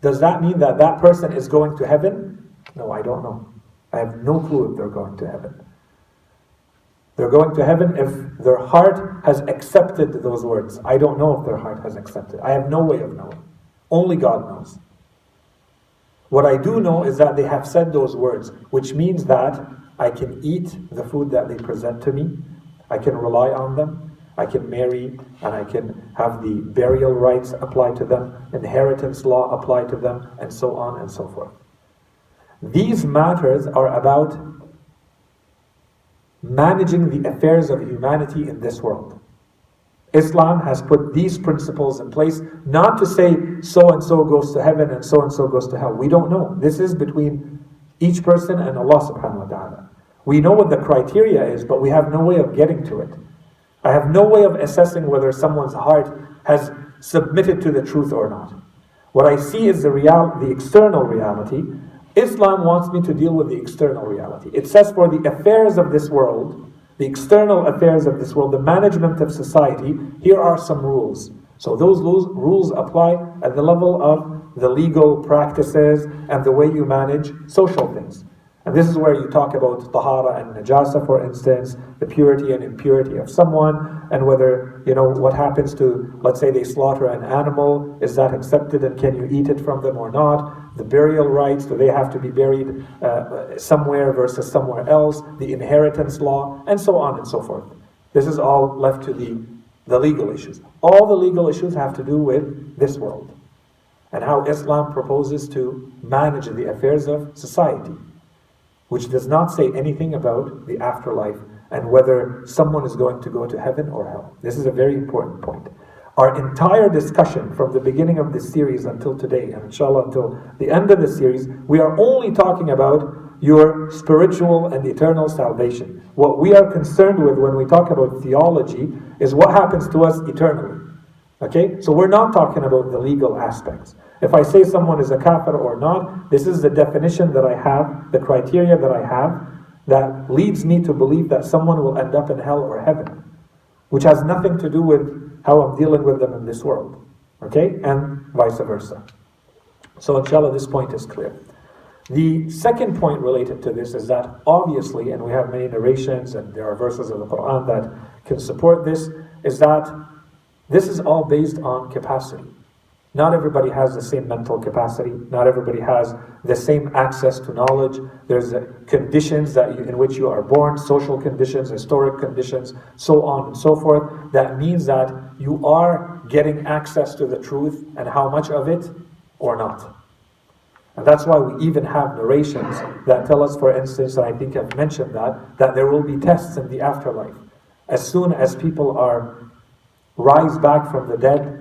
Does that mean that that person is going to heaven? No, I don't know. I have no clue if they're going to heaven. They're going to heaven if their heart has accepted those words. I don't know if their heart has accepted. I have no way of knowing. Only God knows. What I do know is that they have said those words, which means that I can eat the food that they present to me, I can rely on them, I can marry, and I can have the burial rights applied to them, inheritance law applied to them, and so on and so forth. These matters are about managing the affairs of humanity in this world. Islam has put these principles in place not to say so and so goes to heaven and so and so goes to hell. We don't know. This is between each person and Allah subhanahu wa ta'ala. We know what the criteria is, but we have no way of getting to it. I have no way of assessing whether someone's heart has submitted to the truth or not. What I see is the real, the external reality. Islam wants me to deal with the external reality. It says for the affairs of this world, the external affairs of this world, the management of society, here are some rules. So those rules apply at the level of the legal practices and the way you manage social things. And this is where you talk about tahara and najasa, for instance, the purity and impurity of someone, and whether, you know, what happens to, let's say they slaughter an animal, is that accepted and can you eat it from them or not? The burial rights, do they have to be buried uh, somewhere versus somewhere else? The inheritance law, and so on and so forth. This is all left to the, the legal issues. All the legal issues have to do with this world and how Islam proposes to manage the affairs of society which does not say anything about the afterlife and whether someone is going to go to heaven or hell. This is a very important point. Our entire discussion from the beginning of this series until today, and inshallah until the end of the series, we are only talking about your spiritual and eternal salvation. What we are concerned with when we talk about theology is what happens to us eternally. Okay? So we're not talking about the legal aspects. If I say someone is a kafir or not, this is the definition that I have, the criteria that I have, that leads me to believe that someone will end up in hell or heaven, which has nothing to do with how I'm dealing with them in this world. Okay? And vice versa. So, inshallah, this point is clear. The second point related to this is that obviously, and we have many narrations and there are verses of the Quran that can support this, is that this is all based on capacity. Not everybody has the same mental capacity. Not everybody has the same access to knowledge. There's conditions that you, in which you are born, social conditions, historic conditions, so on and so forth. That means that you are getting access to the truth and how much of it or not. And that's why we even have narrations that tell us, for instance, and I think I've mentioned that, that there will be tests in the afterlife. As soon as people are rise back from the dead,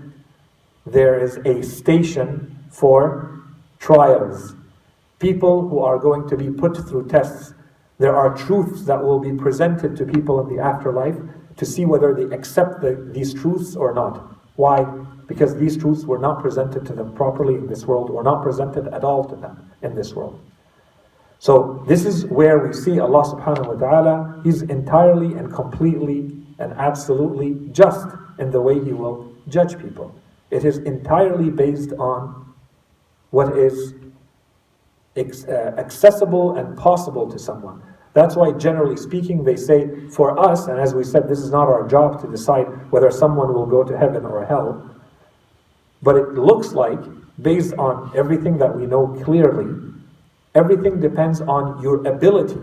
there is a station for trials. People who are going to be put through tests. There are truths that will be presented to people in the afterlife to see whether they accept the, these truths or not. Why? Because these truths were not presented to them properly in this world, or not presented at all to them in this world. So this is where we see Allah subhanahu wa ta'ala, He's entirely and completely and absolutely just in the way He will judge people. It is entirely based on what is uh, accessible and possible to someone. That's why, generally speaking, they say for us, and as we said, this is not our job to decide whether someone will go to heaven or hell. But it looks like, based on everything that we know clearly, everything depends on your ability.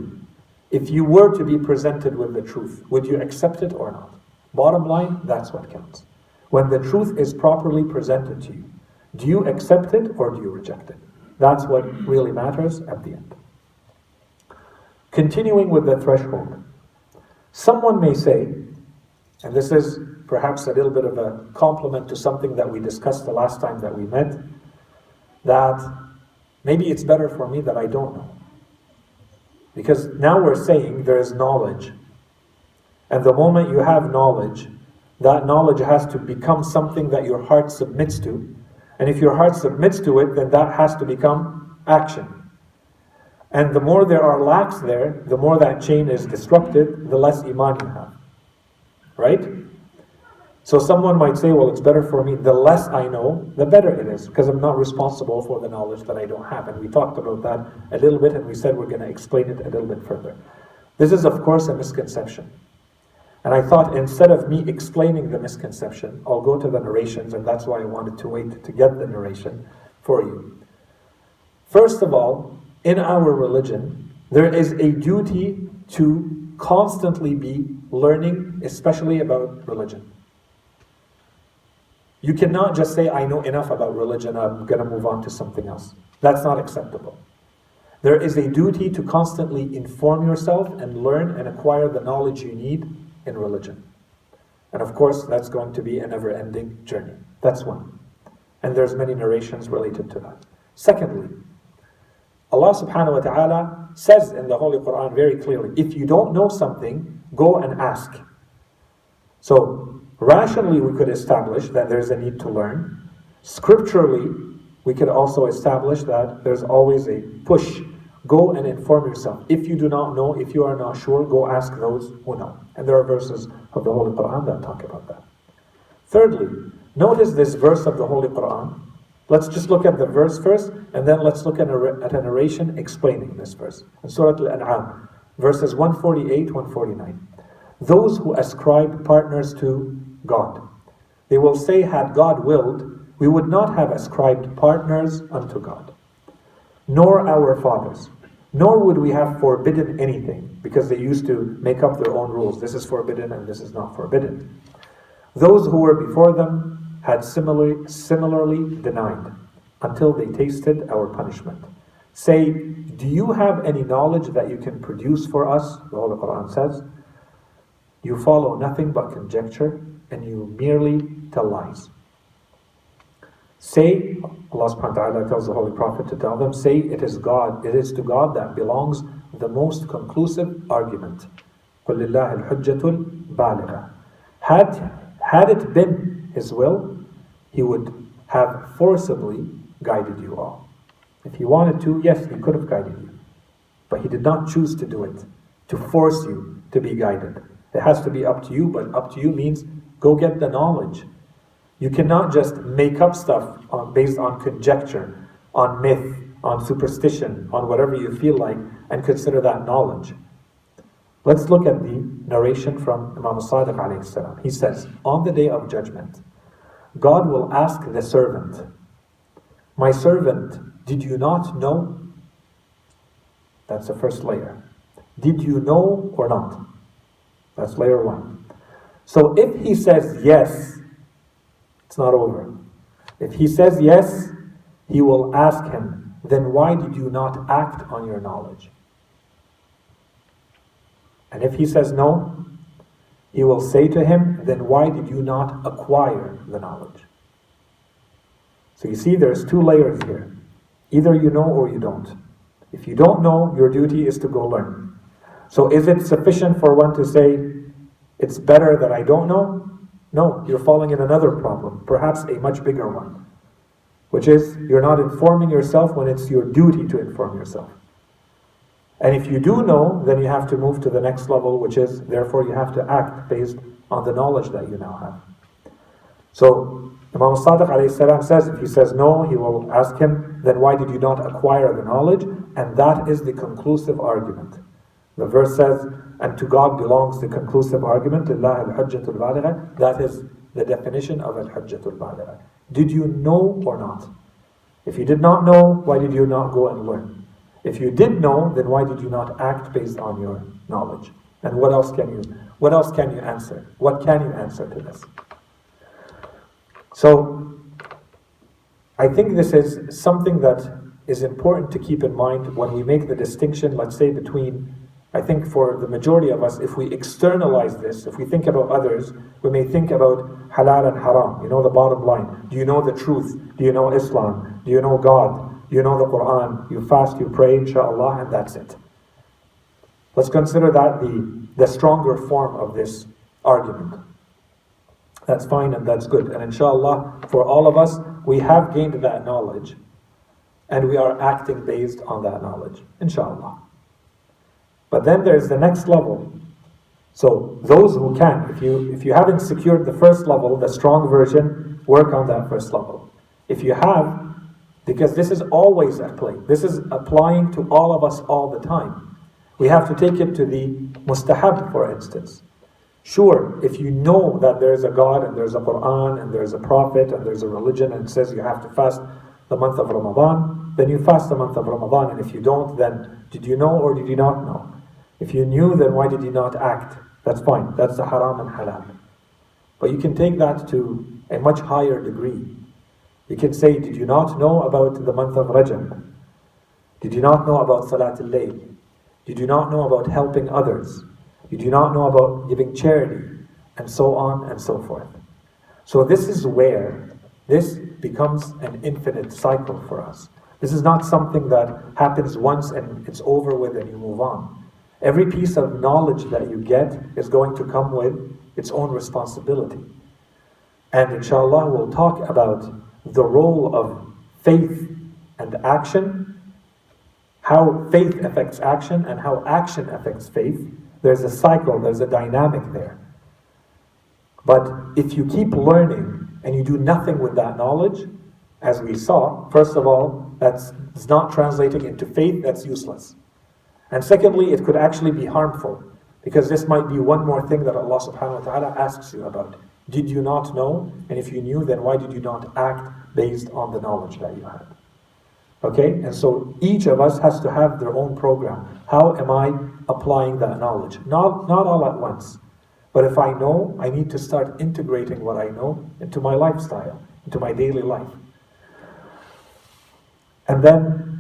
If you were to be presented with the truth, would you accept it or not? Bottom line, that's what counts when the truth is properly presented to you. Do you accept it or do you reject it? That's what really matters at the end. Continuing with the threshold. Someone may say, and this is perhaps a little bit of a compliment to something that we discussed the last time that we met, that maybe it's better for me that I don't know. Because now we're saying there is knowledge. And the moment you have knowledge, that knowledge has to become something that your heart submits to. And if your heart submits to it, then that has to become action. And the more there are lacks there, the more that chain is disrupted, the less iman you have. Right? So someone might say, well, it's better for me, the less I know, the better it is, because I'm not responsible for the knowledge that I don't have. And we talked about that a little bit, and we said we're going to explain it a little bit further. This is, of course, a misconception. And I thought instead of me explaining the misconception, I'll go to the narrations, and that's why I wanted to wait to get the narration for you. First of all, in our religion, there is a duty to constantly be learning, especially about religion. You cannot just say, I know enough about religion, I'm going to move on to something else. That's not acceptable. There is a duty to constantly inform yourself and learn and acquire the knowledge you need in religion. And of course, that's going to be a never ending journey. That's one. And there's many narrations related to that. Secondly, Allah subhanahu wa ta'ala says in the Holy Quran very clearly if you don't know something, go and ask. So, rationally, we could establish that there's a need to learn. Scripturally, we could also establish that there's always a push. Go and inform yourself. If you do not know, if you are not sure, go ask those who know. And there are verses of the Holy Quran that talk about that. Thirdly, notice this verse of the Holy Quran. Let's just look at the verse first, and then let's look at a, at a narration explaining this verse. In Surah Al An'am, verses 148 149. Those who ascribe partners to God. They will say, Had God willed, we would not have ascribed partners unto God, nor our fathers, nor would we have forbidden anything, because they used to make up their own rules. This is forbidden and this is not forbidden. Those who were before them had similarly, similarly denied until they tasted our punishment. Say, Do you have any knowledge that you can produce for us? The Holy Quran says, You follow nothing but conjecture and you merely tell lies. Say, Allah subhanahu wa ta'ala tells the Holy Prophet to tell them, say it is God, it is to God that belongs the most conclusive argument. Had, had it been His will, He would have forcibly guided you all. If He wanted to, yes, He could have guided you. But He did not choose to do it, to force you to be guided. It has to be up to you, but up to you means go get the knowledge you cannot just make up stuff on, based on conjecture, on myth, on superstition, on whatever you feel like, and consider that knowledge. Let's look at the narration from Imam Sadiq alayhi salam. He says, On the day of judgment, God will ask the servant, My servant, did you not know? That's the first layer. Did you know or not? That's layer one. So if he says yes, it's not over. If he says yes, he will ask him, then why did you not act on your knowledge? And if he says no, he will say to him, then why did you not acquire the knowledge? So you see, there's two layers here. Either you know or you don't. If you don't know, your duty is to go learn. So is it sufficient for one to say, it's better that I don't know? No, you're falling in another problem, perhaps a much bigger one, which is you're not informing yourself when it's your duty to inform yourself. And if you do know, then you have to move to the next level, which is therefore you have to act based on the knowledge that you now have. So Imam Sadiq says, if he says no, he will ask him, then why did you not acquire the knowledge? And that is the conclusive argument. The verse says, and to God belongs the conclusive argument, Allah al-Hajjatul Baligha. That is the definition of al-Hajjatul Baligha. Did you know or not? If you did not know, why did you not go and learn? If you did know, then why did you not act based on your knowledge? And what else can you what else can you answer? What can you answer to this? So I think this is something that is important to keep in mind when we make the distinction, let's say, between I think for the majority of us, if we externalize this, if we think about others, we may think about halal and haram. You know the bottom line. Do you know the truth? Do you know Islam? Do you know God? Do you know the Quran? You fast, you pray, inshallah, and that's it. Let's consider that the, the stronger form of this argument. That's fine and that's good. And inshallah, for all of us, we have gained that knowledge. and we are acting based on that knowledge, inshallah. But then there's the next level. So those who can, if you if you haven't secured the first level, the strong version, work on that first level. If you have, because this is always at play. This is applying to all of us all the time. We have to take it to the mustahab, for instance. Sure, if you know that there's a God and there's a Quran and there's a Prophet and there's a religion and says you have to fast the month of Ramadan, then you fast the month of Ramadan. And if you don't, then did you know or did you not know? If you knew, then why did you not act? That's fine. That's the haram and halal. But you can take that to a much higher degree. You can say, Did you not know about the month of Rajab? Did you not know about Salat al Layl? Did you not know about helping others? Did you not know about giving charity? And so on and so forth. So, this is where this becomes an infinite cycle for us. This is not something that happens once and it's over with and you move on. Every piece of knowledge that you get is going to come with its own responsibility. And inshallah, we'll talk about the role of faith and action, how faith affects action, and how action affects faith. There's a cycle, there's a dynamic there. But if you keep learning and you do nothing with that knowledge, as we saw, first of all, that's it's not translating into faith, that's useless. And secondly, it could actually be harmful because this might be one more thing that Allah subhanahu wa ta'ala asks you about. Did you not know? And if you knew, then why did you not act based on the knowledge that you had? Okay? And so each of us has to have their own program. How am I applying that knowledge? Not, not all at once. But if I know, I need to start integrating what I know into my lifestyle, into my daily life. And then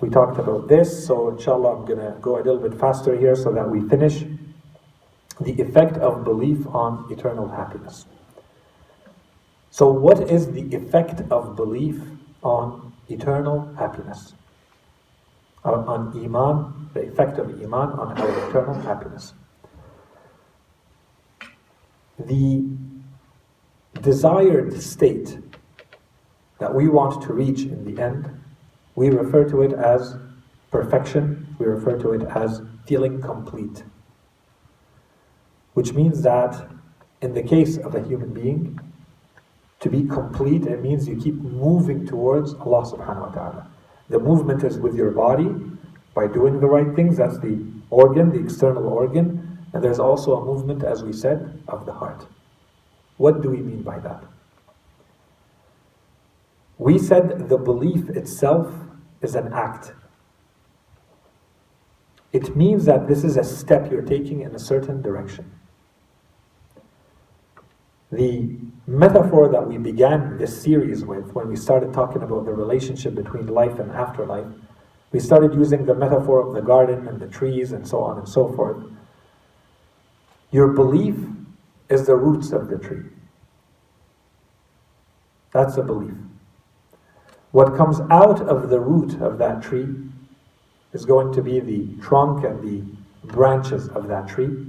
we talked about this, so inshallah I'm going to go a little bit faster here so that we finish the effect of belief on eternal happiness. So, what is the effect of belief on eternal happiness? On, on Iman, the effect of Iman on our eternal happiness. The desired state that we want to reach in the end, we refer to it as perfection, we refer to it as feeling complete which means that in the case of a human being, to be complete, it means you keep moving towards Allah subhanahu wa ta'ala. The movement is with your body by doing the right things, that's the organ, the external organ, and there's also a movement, as we said, of the heart. What do we mean by that? We said the belief itself is an act. It means that this is a step you're taking in a certain direction. The metaphor that we began this series with, when we started talking about the relationship between life and afterlife, we started using the metaphor of the garden and the trees and so on and so forth. Your belief is the roots of the tree. That's a belief. What comes out of the root of that tree is going to be the trunk and the branches of that tree.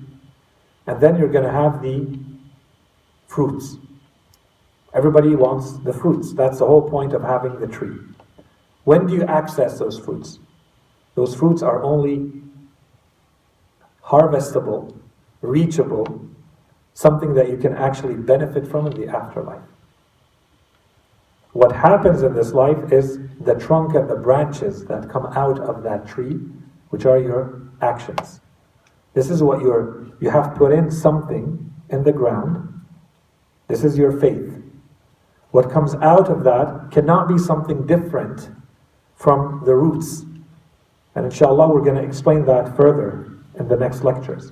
And then you're going to have the fruits. Everybody wants the fruits. That's the whole point of having the tree. When do you access those fruits? Those fruits are only harvestable, reachable, something that you can actually benefit from in the afterlife. What happens in this life is the trunk and the branches that come out of that tree, which are your actions. This is what you're, you have put in something in the ground this is your faith. What comes out of that cannot be something different from the roots. And inshallah, we're going to explain that further in the next lectures.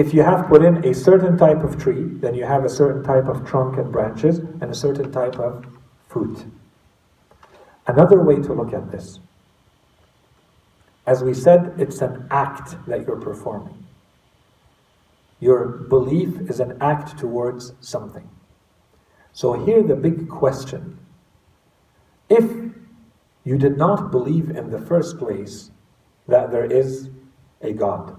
If you have put in a certain type of tree, then you have a certain type of trunk and branches and a certain type of fruit. Another way to look at this, as we said, it's an act that you're performing. Your belief is an act towards something. So, here the big question if you did not believe in the first place that there is a God,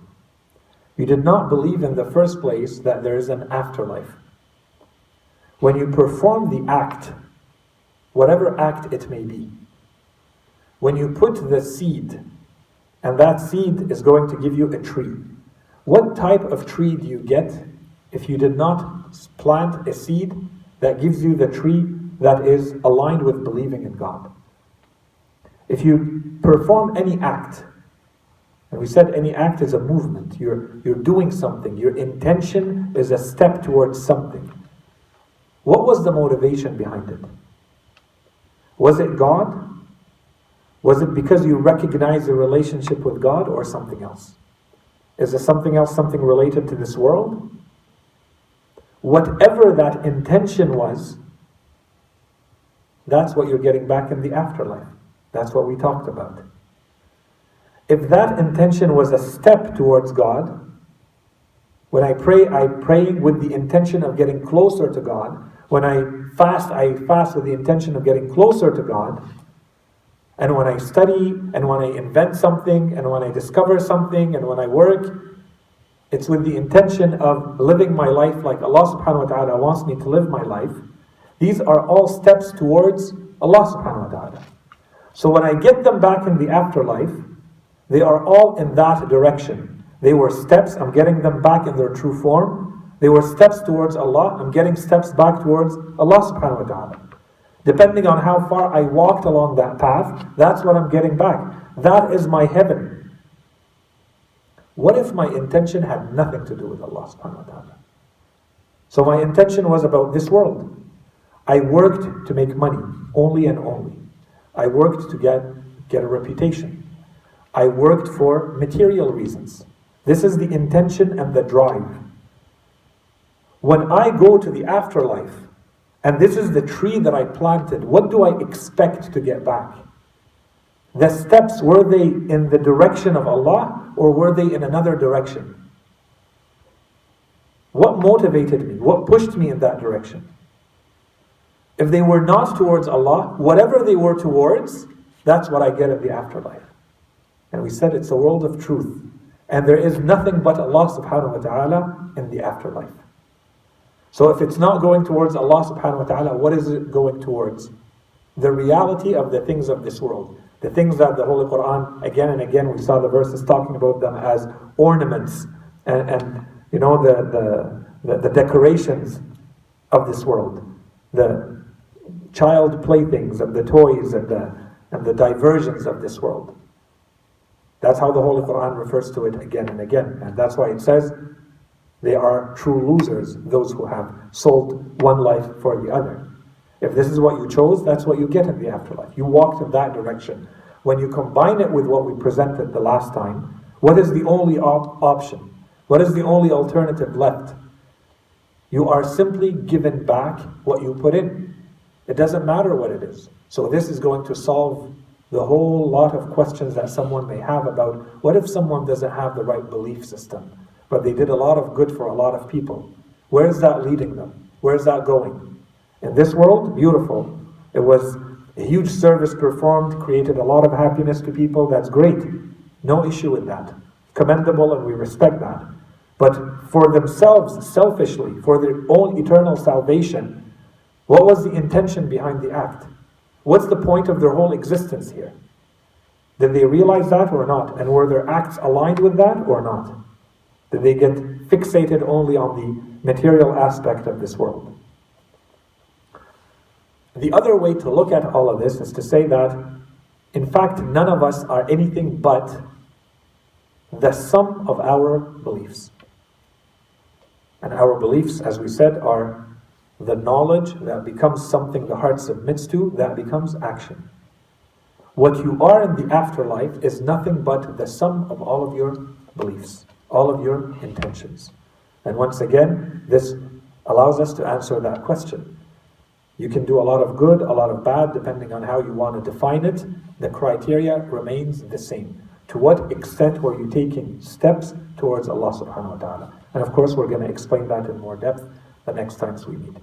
you did not believe in the first place that there is an afterlife. When you perform the act whatever act it may be. When you put the seed, and that seed is going to give you a tree, what type of tree do you get if you did not plant a seed that gives you the tree that is aligned with believing in God? If you perform any act, and we said any act is a movement, you're, you're doing something, your intention is a step towards something. What was the motivation behind it? Was it God? Was it because you recognize a relationship with God or something else? Is there something else, something related to this world? Whatever that intention was, that's what you're getting back in the afterlife. That's what we talked about. If that intention was a step towards God, when I pray, I pray with the intention of getting closer to God. When I fast, I fast with the intention of getting closer to God. And when I study, and when I invent something, and when I discover something, and when I work, it's with the intention of living my life like Allah subhanahu wa ta'ala wants me to live my life. These are all steps towards Allah subhanahu wa ta'ala. So when I get them back in the afterlife, they are all in that direction. They were steps, I'm getting them back in their true form. They were steps towards Allah, I'm getting steps back towards Allah subhanahu wa ta'ala. Depending on how far I walked along that path, that's what I'm getting back. That is my heaven. What if my intention had nothing to do with Allah subhanahu wa ta'ala? So my intention was about this world. I worked to make money, only and only. I worked to get, get a reputation. I worked for material reasons. This is the intention and the drive. When I go to the afterlife, and this is the tree that I planted, what do I expect to get back? The steps, were they in the direction of Allah or were they in another direction? What motivated me? What pushed me in that direction? If they were not towards Allah, whatever they were towards, that's what I get in the afterlife. And we said it's a world of truth. And there is nothing but Allah subhanahu wa ta'ala in the afterlife. So if it's not going towards Allah subhanahu wa ta'ala, what is it going towards? The reality of the things of this world. The things that the Holy Quran, again and again, we saw the verses talking about them as ornaments and, and you know, the, the, the, the decorations of this world. The child playthings and the toys and the, and the diversions of this world. That's how the Holy Quran refers to it again and again. And that's why it says they are true losers, those who have sold one life for the other. If this is what you chose, that's what you get in the afterlife. You walked in that direction. When you combine it with what we presented the last time, what is the only op- option? What is the only alternative left? You are simply given back what you put in. It doesn't matter what it is. So, this is going to solve the whole lot of questions that someone may have about what if someone doesn't have the right belief system, but they did a lot of good for a lot of people? Where is that leading them? Where is that going? In this world, beautiful. It was a huge service performed, created a lot of happiness to people. That's great. No issue with that. Commendable, and we respect that. But for themselves, selfishly, for their own eternal salvation, what was the intention behind the act? What's the point of their whole existence here? Did they realize that or not? And were their acts aligned with that or not? Did they get fixated only on the material aspect of this world? The other way to look at all of this is to say that, in fact, none of us are anything but the sum of our beliefs. And our beliefs, as we said, are the knowledge that becomes something the heart submits to, that becomes action. What you are in the afterlife is nothing but the sum of all of your beliefs, all of your intentions. And once again, this allows us to answer that question. You can do a lot of good, a lot of bad, depending on how you want to define it. The criteria remains the same. To what extent were you taking steps towards Allah subhanahu wa ta'ala? And of course, we're going to explain that in more depth the next times we meet.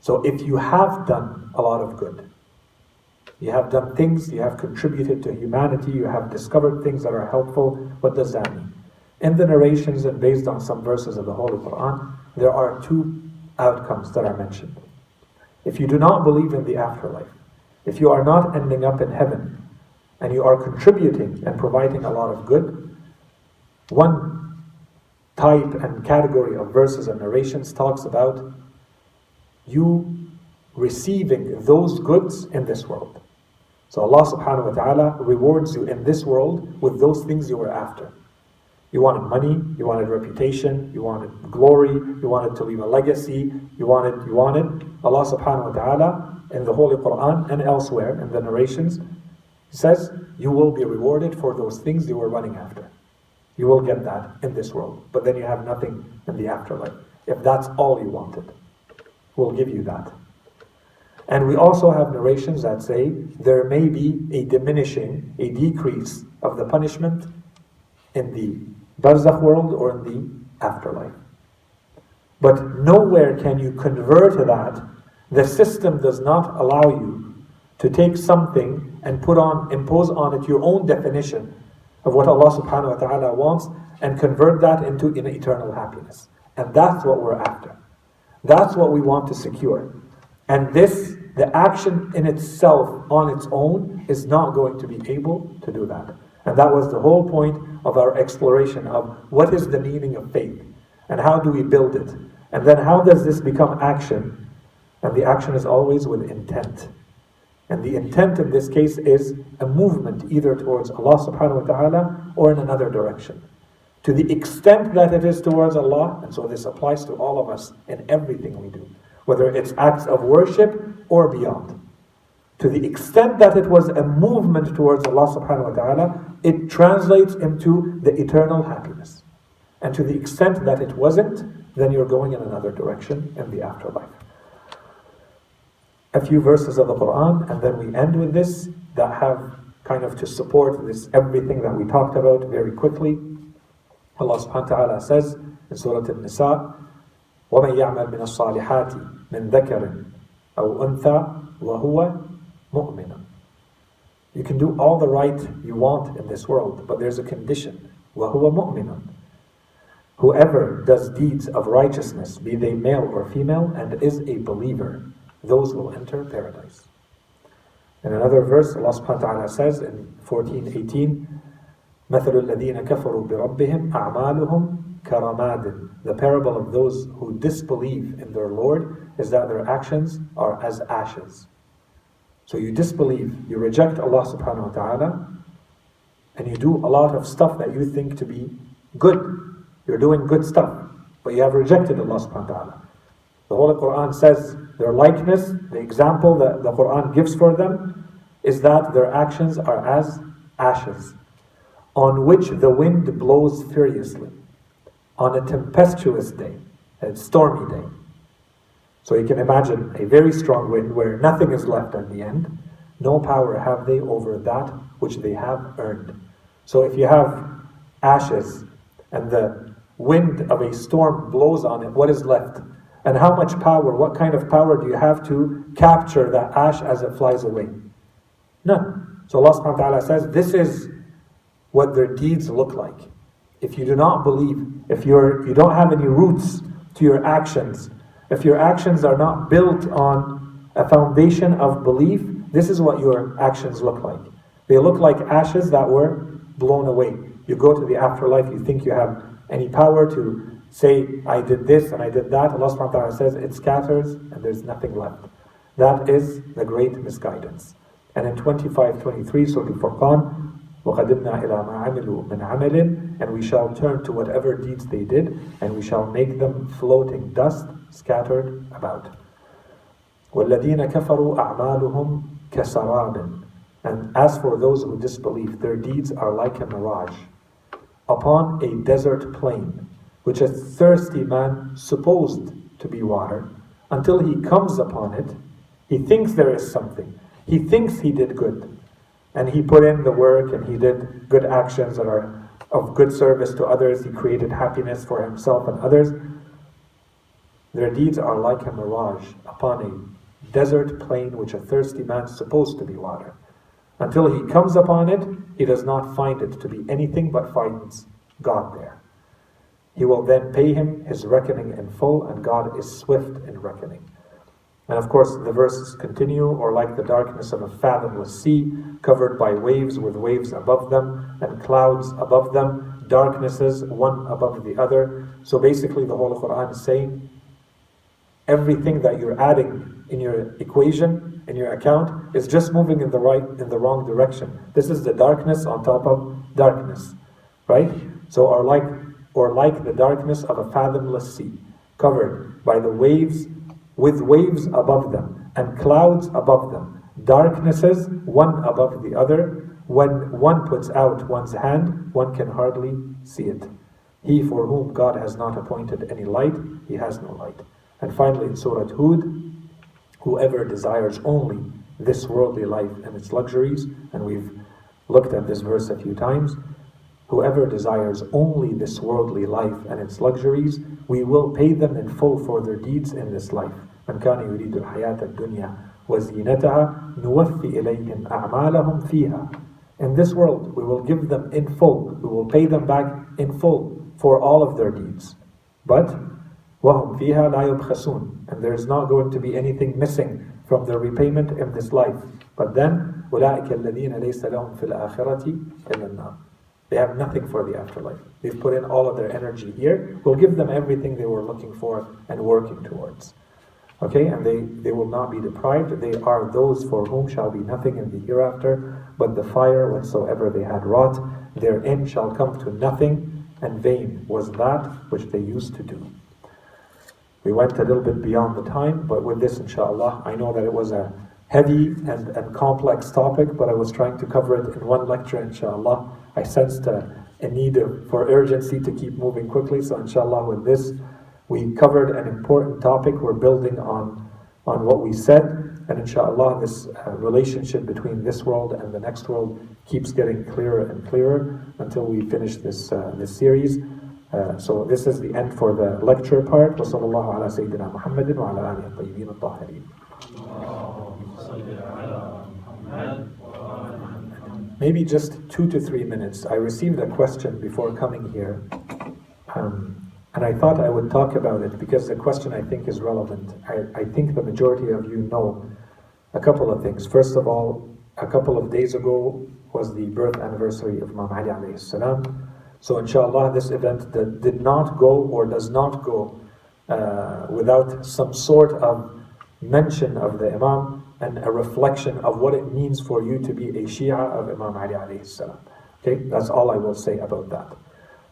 So if you have done a lot of good, you have done things, you have contributed to humanity, you have discovered things that are helpful, what does that mean? In the narrations and based on some verses of the Holy Quran, there are two outcomes that are mentioned. If you do not believe in the afterlife, if you are not ending up in heaven and you are contributing and providing a lot of good, one type and category of verses and narrations talks about you receiving those goods in this world. So Allah subhanahu wa ta'ala rewards you in this world with those things you were after. You wanted money, you wanted reputation, you wanted glory, you wanted to leave a legacy, you wanted, you wanted. Allah subhanahu wa ta'ala in the Holy Quran and elsewhere in the narrations, says, You will be rewarded for those things you were running after. You will get that in this world, but then you have nothing in the afterlife. If that's all you wanted, we'll give you that. And we also have narrations that say there may be a diminishing, a decrease of the punishment in the barzakh world or in the afterlife. But nowhere can you convert to that. The system does not allow you to take something and put on, impose on it your own definition of what Allah subhanahu wa ta'ala wants and convert that into an eternal happiness. And that's what we're after. That's what we want to secure. And this, the action in itself, on its own, is not going to be able to do that. And that was the whole point of our exploration of what is the meaning of faith and how do we build it. And then how does this become action? And the action is always with intent. And the intent in this case is a movement either towards Allah subhanahu wa ta'ala or in another direction. To the extent that it is towards Allah, and so this applies to all of us in everything we do, whether it's acts of worship or beyond. To the extent that it was a movement towards Allah subhanahu wa ta'ala, it translates into the eternal happiness. And to the extent that it wasn't, then you're going in another direction in the afterlife A few verses of the Quran, and then we end with this that have kind of to support this everything that we talked about very quickly. Allah subhanahu wa ta'ala says in Surah An-Nisa, وَمَن يَعْمَلْ مِنَ الصَّالِحَاتِ مِن ذَكَرٍ أَوْ أُنثَى وَهُوَ مُؤْمِنٌ You can do all the right you want in this world, but there's a condition. وَهُوَ مُؤْمِنٌ Whoever does deeds of righteousness, be they male or female, and is a believer, those will enter paradise. In another verse, Allah subhanahu wa ta'ala says in 14:18, مثل الذين كفروا بربهم أعمالهم كرماد The parable of those who disbelieve in their Lord is that their actions are as ashes. So you disbelieve, you reject Allah subhanahu wa ta'ala, and you do a lot of stuff that you think to be good. You're doing good stuff, but you have rejected Allah subhanahu wa ta'ala. The Holy Quran says their likeness, the example that the Quran gives for them, is that their actions are as ashes, on which the wind blows furiously, on a tempestuous day, a stormy day. So you can imagine a very strong wind where nothing is left at the end. No power have they over that which they have earned. So if you have ashes and the wind of a storm blows on it, what is left? And how much power, what kind of power do you have to capture that ash as it flies away? None. So Allah subhanahu wa ta'ala says, this is what their deeds look like. If you do not believe, if you're you don't have any roots to your actions, if your actions are not built on a foundation of belief, this is what your actions look like. They look like ashes that were blown away. You go to the afterlife, you think you have any power to say, I did this and I did that. Allah subhanahu wa ta'ala says it scatters and there's nothing left. That is the great misguidance. And in 25 23, Surah Al Furqan, وَقَدِمْنَا إِلَى مَا عَمِلُوا مِنْ عَمَلٍ And we shall turn to whatever deeds they did, and we shall make them floating dust scattered about. وَالَّذِينَ كَفَرُوا أَعْمَالُهُمْ كَسَرَابٍ And as for those who disbelieve, their deeds are like a mirage upon a desert plain, which a thirsty man supposed to be water, until he comes upon it, he thinks there is something. He thinks he did good. And he put in the work and he did good actions that are of good service to others. He created happiness for himself and others. Their deeds are like a mirage upon a desert plain which a thirsty man supposed to be water. Until he comes upon it, he does not find it to be anything but finds God there. He will then pay him his reckoning in full, and God is swift in reckoning. And of course, the verses continue, or like the darkness of a fathomless sea, covered by waves with waves above them and clouds above them, darknesses one above the other. So basically, the whole Quran is saying everything that you're adding in your equation, in your account, is just moving in the right, in the wrong direction. This is the darkness on top of darkness, right? So, or like, or like the darkness of a fathomless sea, covered by the waves with waves above them and clouds above them, darknesses one above the other. When one puts out one's hand, one can hardly see it. He for whom God has not appointed any light, he has no light. And finally, in Surah Hud, whoever desires only this worldly life and its luxuries, and we've looked at this verse a few times, whoever desires only this worldly life and its luxuries, we will pay them in full for their deeds in this life. من كان يريد الحياة الدنيا وزينتها نوفي إليهم أعمالهم فيها In this world, we will give them in full, we will pay them back in full for all of their deeds. But وهم فيها لا يبخسون and there is not going to be anything missing from their repayment in this life. But then أولئك الذين ليس لهم في الآخرة إلا النار they have nothing for the afterlife. They've put in all of their energy here. We'll give them everything they were looking for and working towards. Okay, and they, they will not be deprived. They are those for whom shall be nothing in the hereafter, but the fire whatsoever they had wrought, therein shall come to nothing, and vain was that which they used to do. We went a little bit beyond the time, but with this, inshallah, I know that it was a heavy and, and complex topic, but I was trying to cover it in one lecture, inshallah. I sensed a, a need of, for urgency to keep moving quickly, so inshallah, with this, we covered an important topic. We're building on, on what we said, and inshallah, this uh, relationship between this world and the next world keeps getting clearer and clearer until we finish this, uh, this series. Uh, so this is the end for the lecture part. وصلى الله على سيدنا محمد وعلى آله الطيبين الطاهرين. Maybe just two to three minutes. I received a question before coming here, um, and I thought I would talk about it because the question I think is relevant. I, I think the majority of you know a couple of things. First of all, a couple of days ago was the birth anniversary of Imam Ali alayhi salam. So inshallah, this event that did not go or does not go uh, without some sort of mention of the Imam and a reflection of what it means for you to be a Shia of Imam Ali alayhi salam. Okay, that's all I will say about that.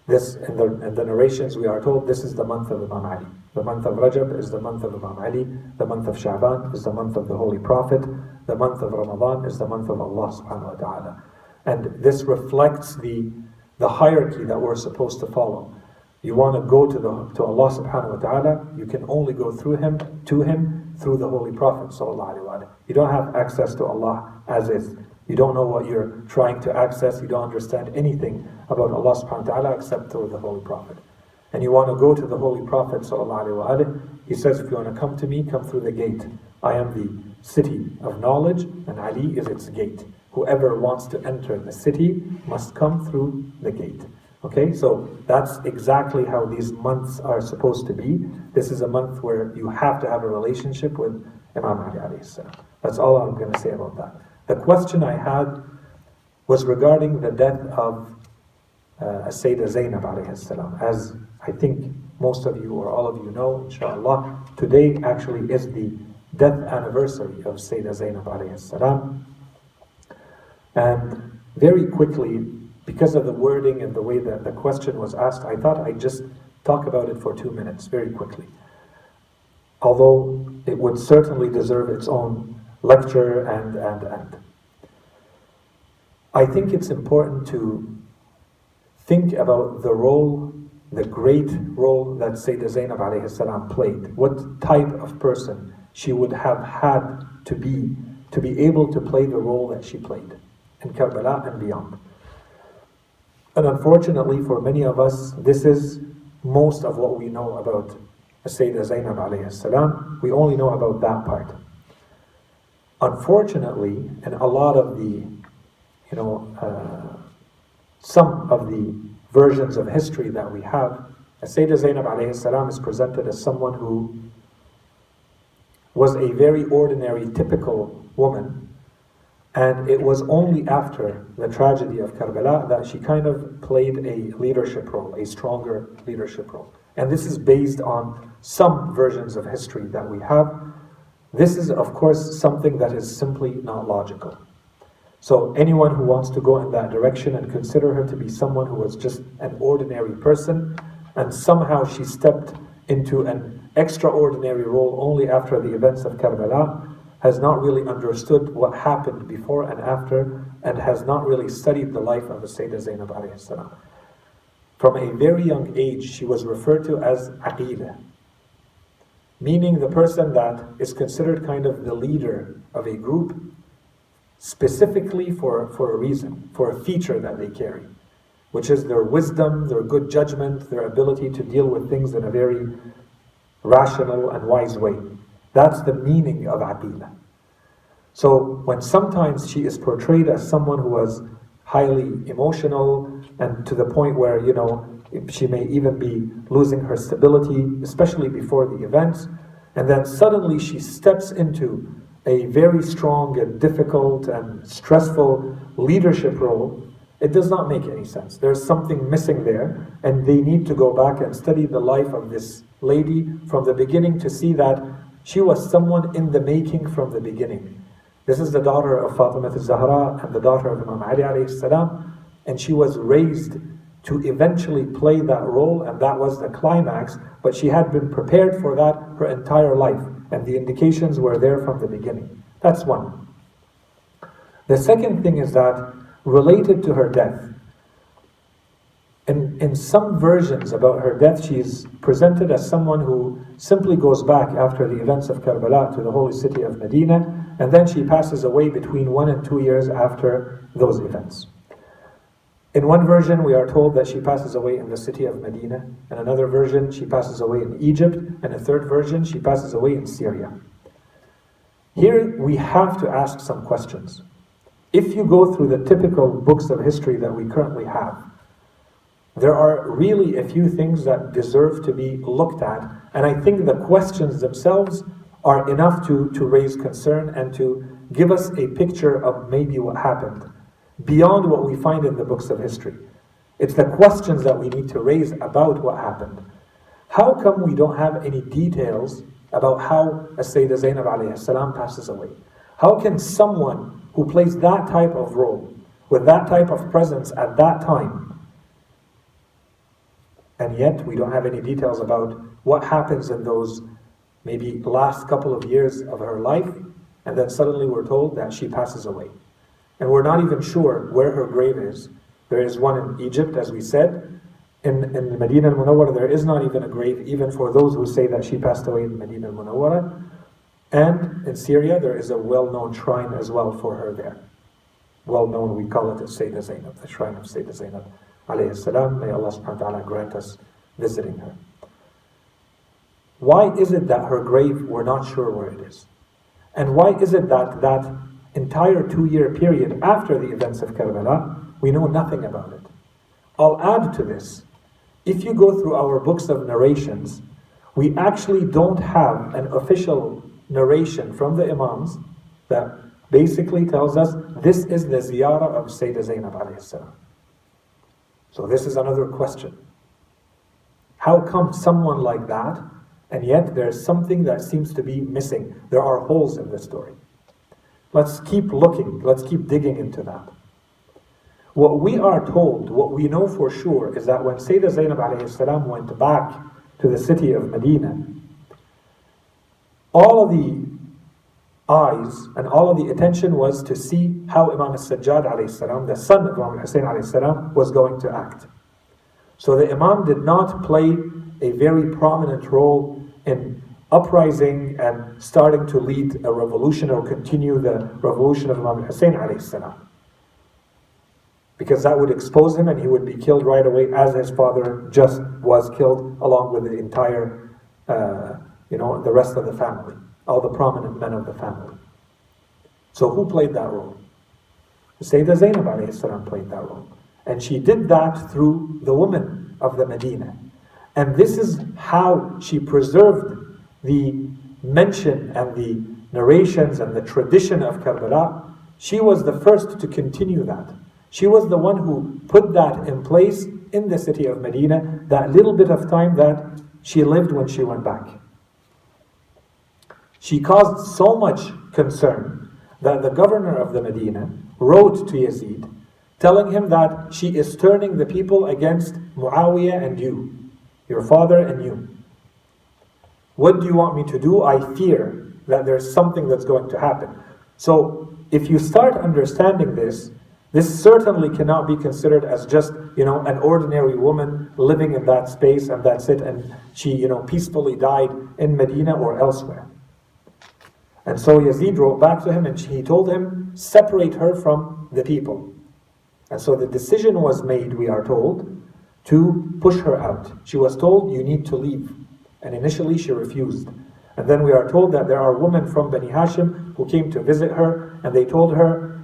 This in the, in the narrations we are told this is the month of Imam Ali. The month of Rajab is the month of Imam Ali. The month of Sha'ban is the month of the Holy Prophet. The month of Ramadan is the month of Allah subhanahu wa ta'ala. And this reflects the, the hierarchy that we're supposed to follow. You want to go to the to Allah subhanahu wa ta'ala, you can only go through him, to him, through the Holy Prophet. You don't have access to Allah as is. You don't know what you're trying to access, you don't understand anything about Allah subhanahu wa ta'ala except through the Holy Prophet. And you want to go to the Holy Prophet, he says, if you want to come to me, come through the gate. I am the city of knowledge, and Ali is its gate. Whoever wants to enter the city must come through the gate. Okay, so that's exactly how these months are supposed to be. This is a month where you have to have a relationship with Imam Ali. That's all I'm going to say about that. The question I had was regarding the death of uh, Sayyidah Zainab alayhi. As I think most of you or all of you know, inshallah, today actually is the death anniversary of Sayyidah Zainab alayhi. And very quickly, because of the wording and the way that the question was asked, I thought I'd just talk about it for two minutes, very quickly. Although it would certainly deserve its own lecture and, and, and. I think it's important to think about the role, the great role that Sayyidah Zainab alayhi salam played. What type of person she would have had to be to be able to play the role that she played in Karbala and beyond. And unfortunately, for many of us, this is most of what we know about Sayyidah Zainab alayhi salam. We only know about that part. Unfortunately, and a lot of the, you know, uh, some of the versions of history that we have, Sayyidah Zainab alayhi salam is presented as someone who was a very ordinary, typical woman. And it was only after the tragedy of Karbala that she kind of played a leadership role, a stronger leadership role. And this is based on some versions of history that we have. This is, of course, something that is simply not logical. So, anyone who wants to go in that direction and consider her to be someone who was just an ordinary person, and somehow she stepped into an extraordinary role only after the events of Karbala, has not really understood what happened before and after, and has not really studied the life of the Sayyidah Zainab alayhi salam. From a very young age, she was referred to as Aqila, meaning the person that is considered kind of the leader of a group, specifically for, for a reason, for a feature that they carry, which is their wisdom, their good judgment, their ability to deal with things in a very rational and wise way. That's the meaning of Aqila. So when sometimes she is portrayed as someone who was highly emotional and to the point where, you know, she may even be losing her stability, especially before the events, and then suddenly she steps into a very strong and difficult and stressful leadership role, it does not make any sense. There's something missing there, and they need to go back and study the life of this lady from the beginning to see that she was someone in the making from the beginning. This is the daughter of Fatima al-Zahra and the daughter of Imam Ali alayhi salam, and she was raised to eventually play that role, and that was the climax, but she had been prepared for that her entire life, and the indications were there from the beginning. That's one. The second thing is that, related to her death, in, in some versions about her death, she is presented as someone who simply goes back after the events of Karbala to the holy city of Medina, and then she passes away between one and two years after those events. In one version, we are told that she passes away in the city of Medina. In another version, she passes away in Egypt. And a third version, she passes away in Syria. Here, we have to ask some questions. If you go through the typical books of history that we currently have, there are really a few things that deserve to be looked at, and I think the questions themselves are enough to, to raise concern and to give us a picture of maybe what happened beyond what we find in the books of history. It's the questions that we need to raise about what happened. How come we don't have any details about how a Sayyidah Zainab salam passes away? How can someone who plays that type of role, with that type of presence at that time, and yet we don't have any details about what happens in those maybe last couple of years of her life, and then suddenly we're told that she passes away. And we're not even sure where her grave is. There is one in Egypt, as we said. In, in Medina al Munawwara, there is not even a grave, even for those who say that she passed away in Medina al Munawwara. And in Syria, there is a well known shrine as well for her there. Well known, we call it the Sayyidah Zainab, the shrine of Sayyidah Zainab alayhi salam. May Allah subhanahu wa ta'ala grant us visiting her. Why is it that her grave, we're not sure where it is? And why is it that that entire two year period after the events of Karbala, we know nothing about it? I'll add to this. If you go through our books of narrations, we actually don't have an official narration from the Imams that basically tells us this is the ziyarah of Sayyidah Zainab alayhi. So this is another question. How come someone like that, and yet there's something that seems to be missing? There are holes in this story. Let's keep looking, let's keep digging into that. What we are told, what we know for sure, is that when Sayyidah Zainab alayhi went back to the city of Medina, all of the eyes and all of the attention was to see how Imam al-Sajjad the son of Imam alayhi was going to act. So the Imam did not play a very prominent role in uprising and starting to lead a revolution or continue the revolution of Imam Hussein Because that would expose him and he would be killed right away as his father just was killed along with the entire, uh, you know, the rest of the family, all the prominent men of the family. So who played that role? Sayyidah Zainab played that role. And she did that through the women of the Medina. And this is how she preserved the mention and the narrations and the tradition of Karbala, she was the first to continue that. She was the one who put that in place in the city of Medina, that little bit of time that she lived when she went back. She caused so much concern that the governor of the Medina wrote to Yazid, telling him that she is turning the people against Muawiyah and you, your father and you. What do you want me to do? I fear that there's something that's going to happen. So, if you start understanding this, this certainly cannot be considered as just, you know, an ordinary woman living in that space and that's it, and she, you know, peacefully died in Medina or elsewhere. And so Yazid wrote back to him and he told him, separate her from the people. And so the decision was made, we are told, to push her out. She was told, you need to leave. And initially she refused. And then we are told that there are women from Bani Hashim who came to visit her and they told her,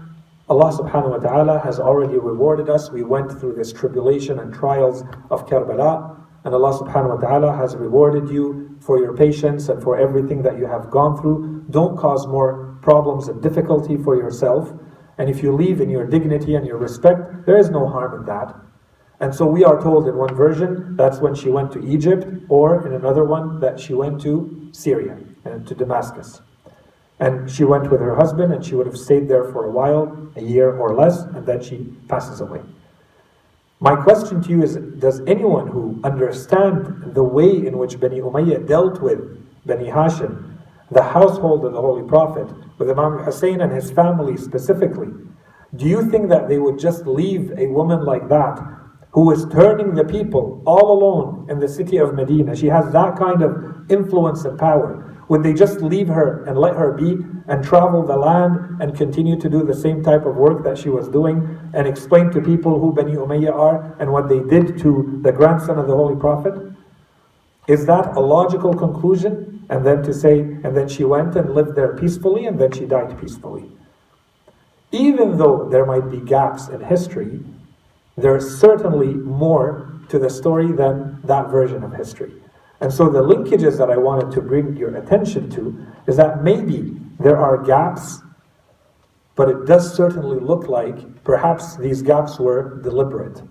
Allah subhanahu wa ta'ala has already rewarded us. We went through this tribulation and trials of Karbala, and Allah subhanahu wa ta'ala has rewarded you for your patience and for everything that you have gone through. Don't cause more problems and difficulty for yourself. And if you leave in your dignity and your respect, there is no harm in that. And so we are told in one version that's when she went to Egypt, or in another one that she went to Syria and to Damascus. And she went with her husband, and she would have stayed there for a while, a year or less, and then she passes away. My question to you is Does anyone who understand the way in which Bani Umayyah dealt with Bani Hashim, the household of the Holy Prophet, with Imam Hussein and his family specifically, do you think that they would just leave a woman like that who was turning the people all alone in the city of Medina? She has that kind of influence and power. Would they just leave her and let her be and travel the land and continue to do the same type of work that she was doing and explain to people who Bani Umayyah are and what they did to the grandson of the Holy Prophet? Is that a logical conclusion? And then to say, and then she went and lived there peacefully and then she died peacefully. Even though there might be gaps in history, there's certainly more to the story than that version of history. And so the linkages that I wanted to bring your attention to is that maybe there are gaps, but it does certainly look like perhaps these gaps were deliberate.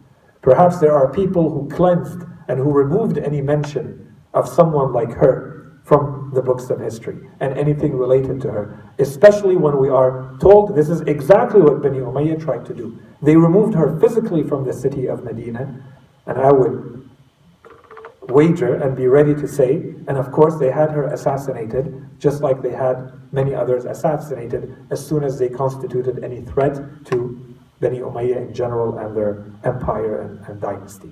Perhaps there are people who cleansed and who removed any mention of someone like her from the books of history and anything related to her, especially when we are told this is exactly what Bani Umayyah tried to do. They removed her physically from the city of Medina, and I would wager and be ready to say, and of course they had her assassinated, just like they had many others assassinated as soon as they constituted any threat to Bani Umayyah in general and their empire and, and dynasty.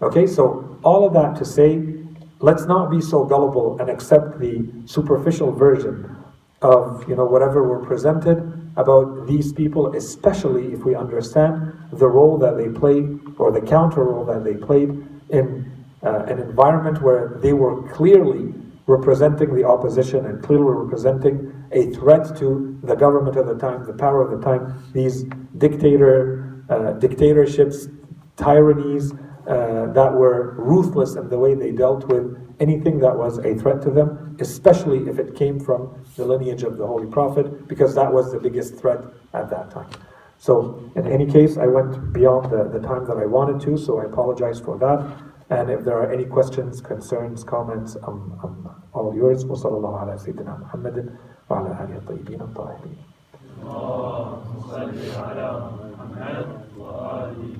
Okay, so all of that to say, let's not be so gullible and accept the superficial version of you know whatever we're presented about these people, especially if we understand the role that they played or the counter role that they played in uh, an environment where they were clearly representing the opposition and clearly representing a threat to the government of the time, the power of the time, these dictator uh, dictatorships, tyrannies uh, that were ruthless in the way they dealt with anything that was a threat to them, especially if it came from the lineage of the Holy Prophet, because that was the biggest threat at that time. So, in any case, I went beyond the, the time that I wanted to, so I apologize for that. And if there are any questions, concerns, comments, I'm, all yours. Wa sallallahu ala sayyidina Muhammadin wa Muhammad wa ali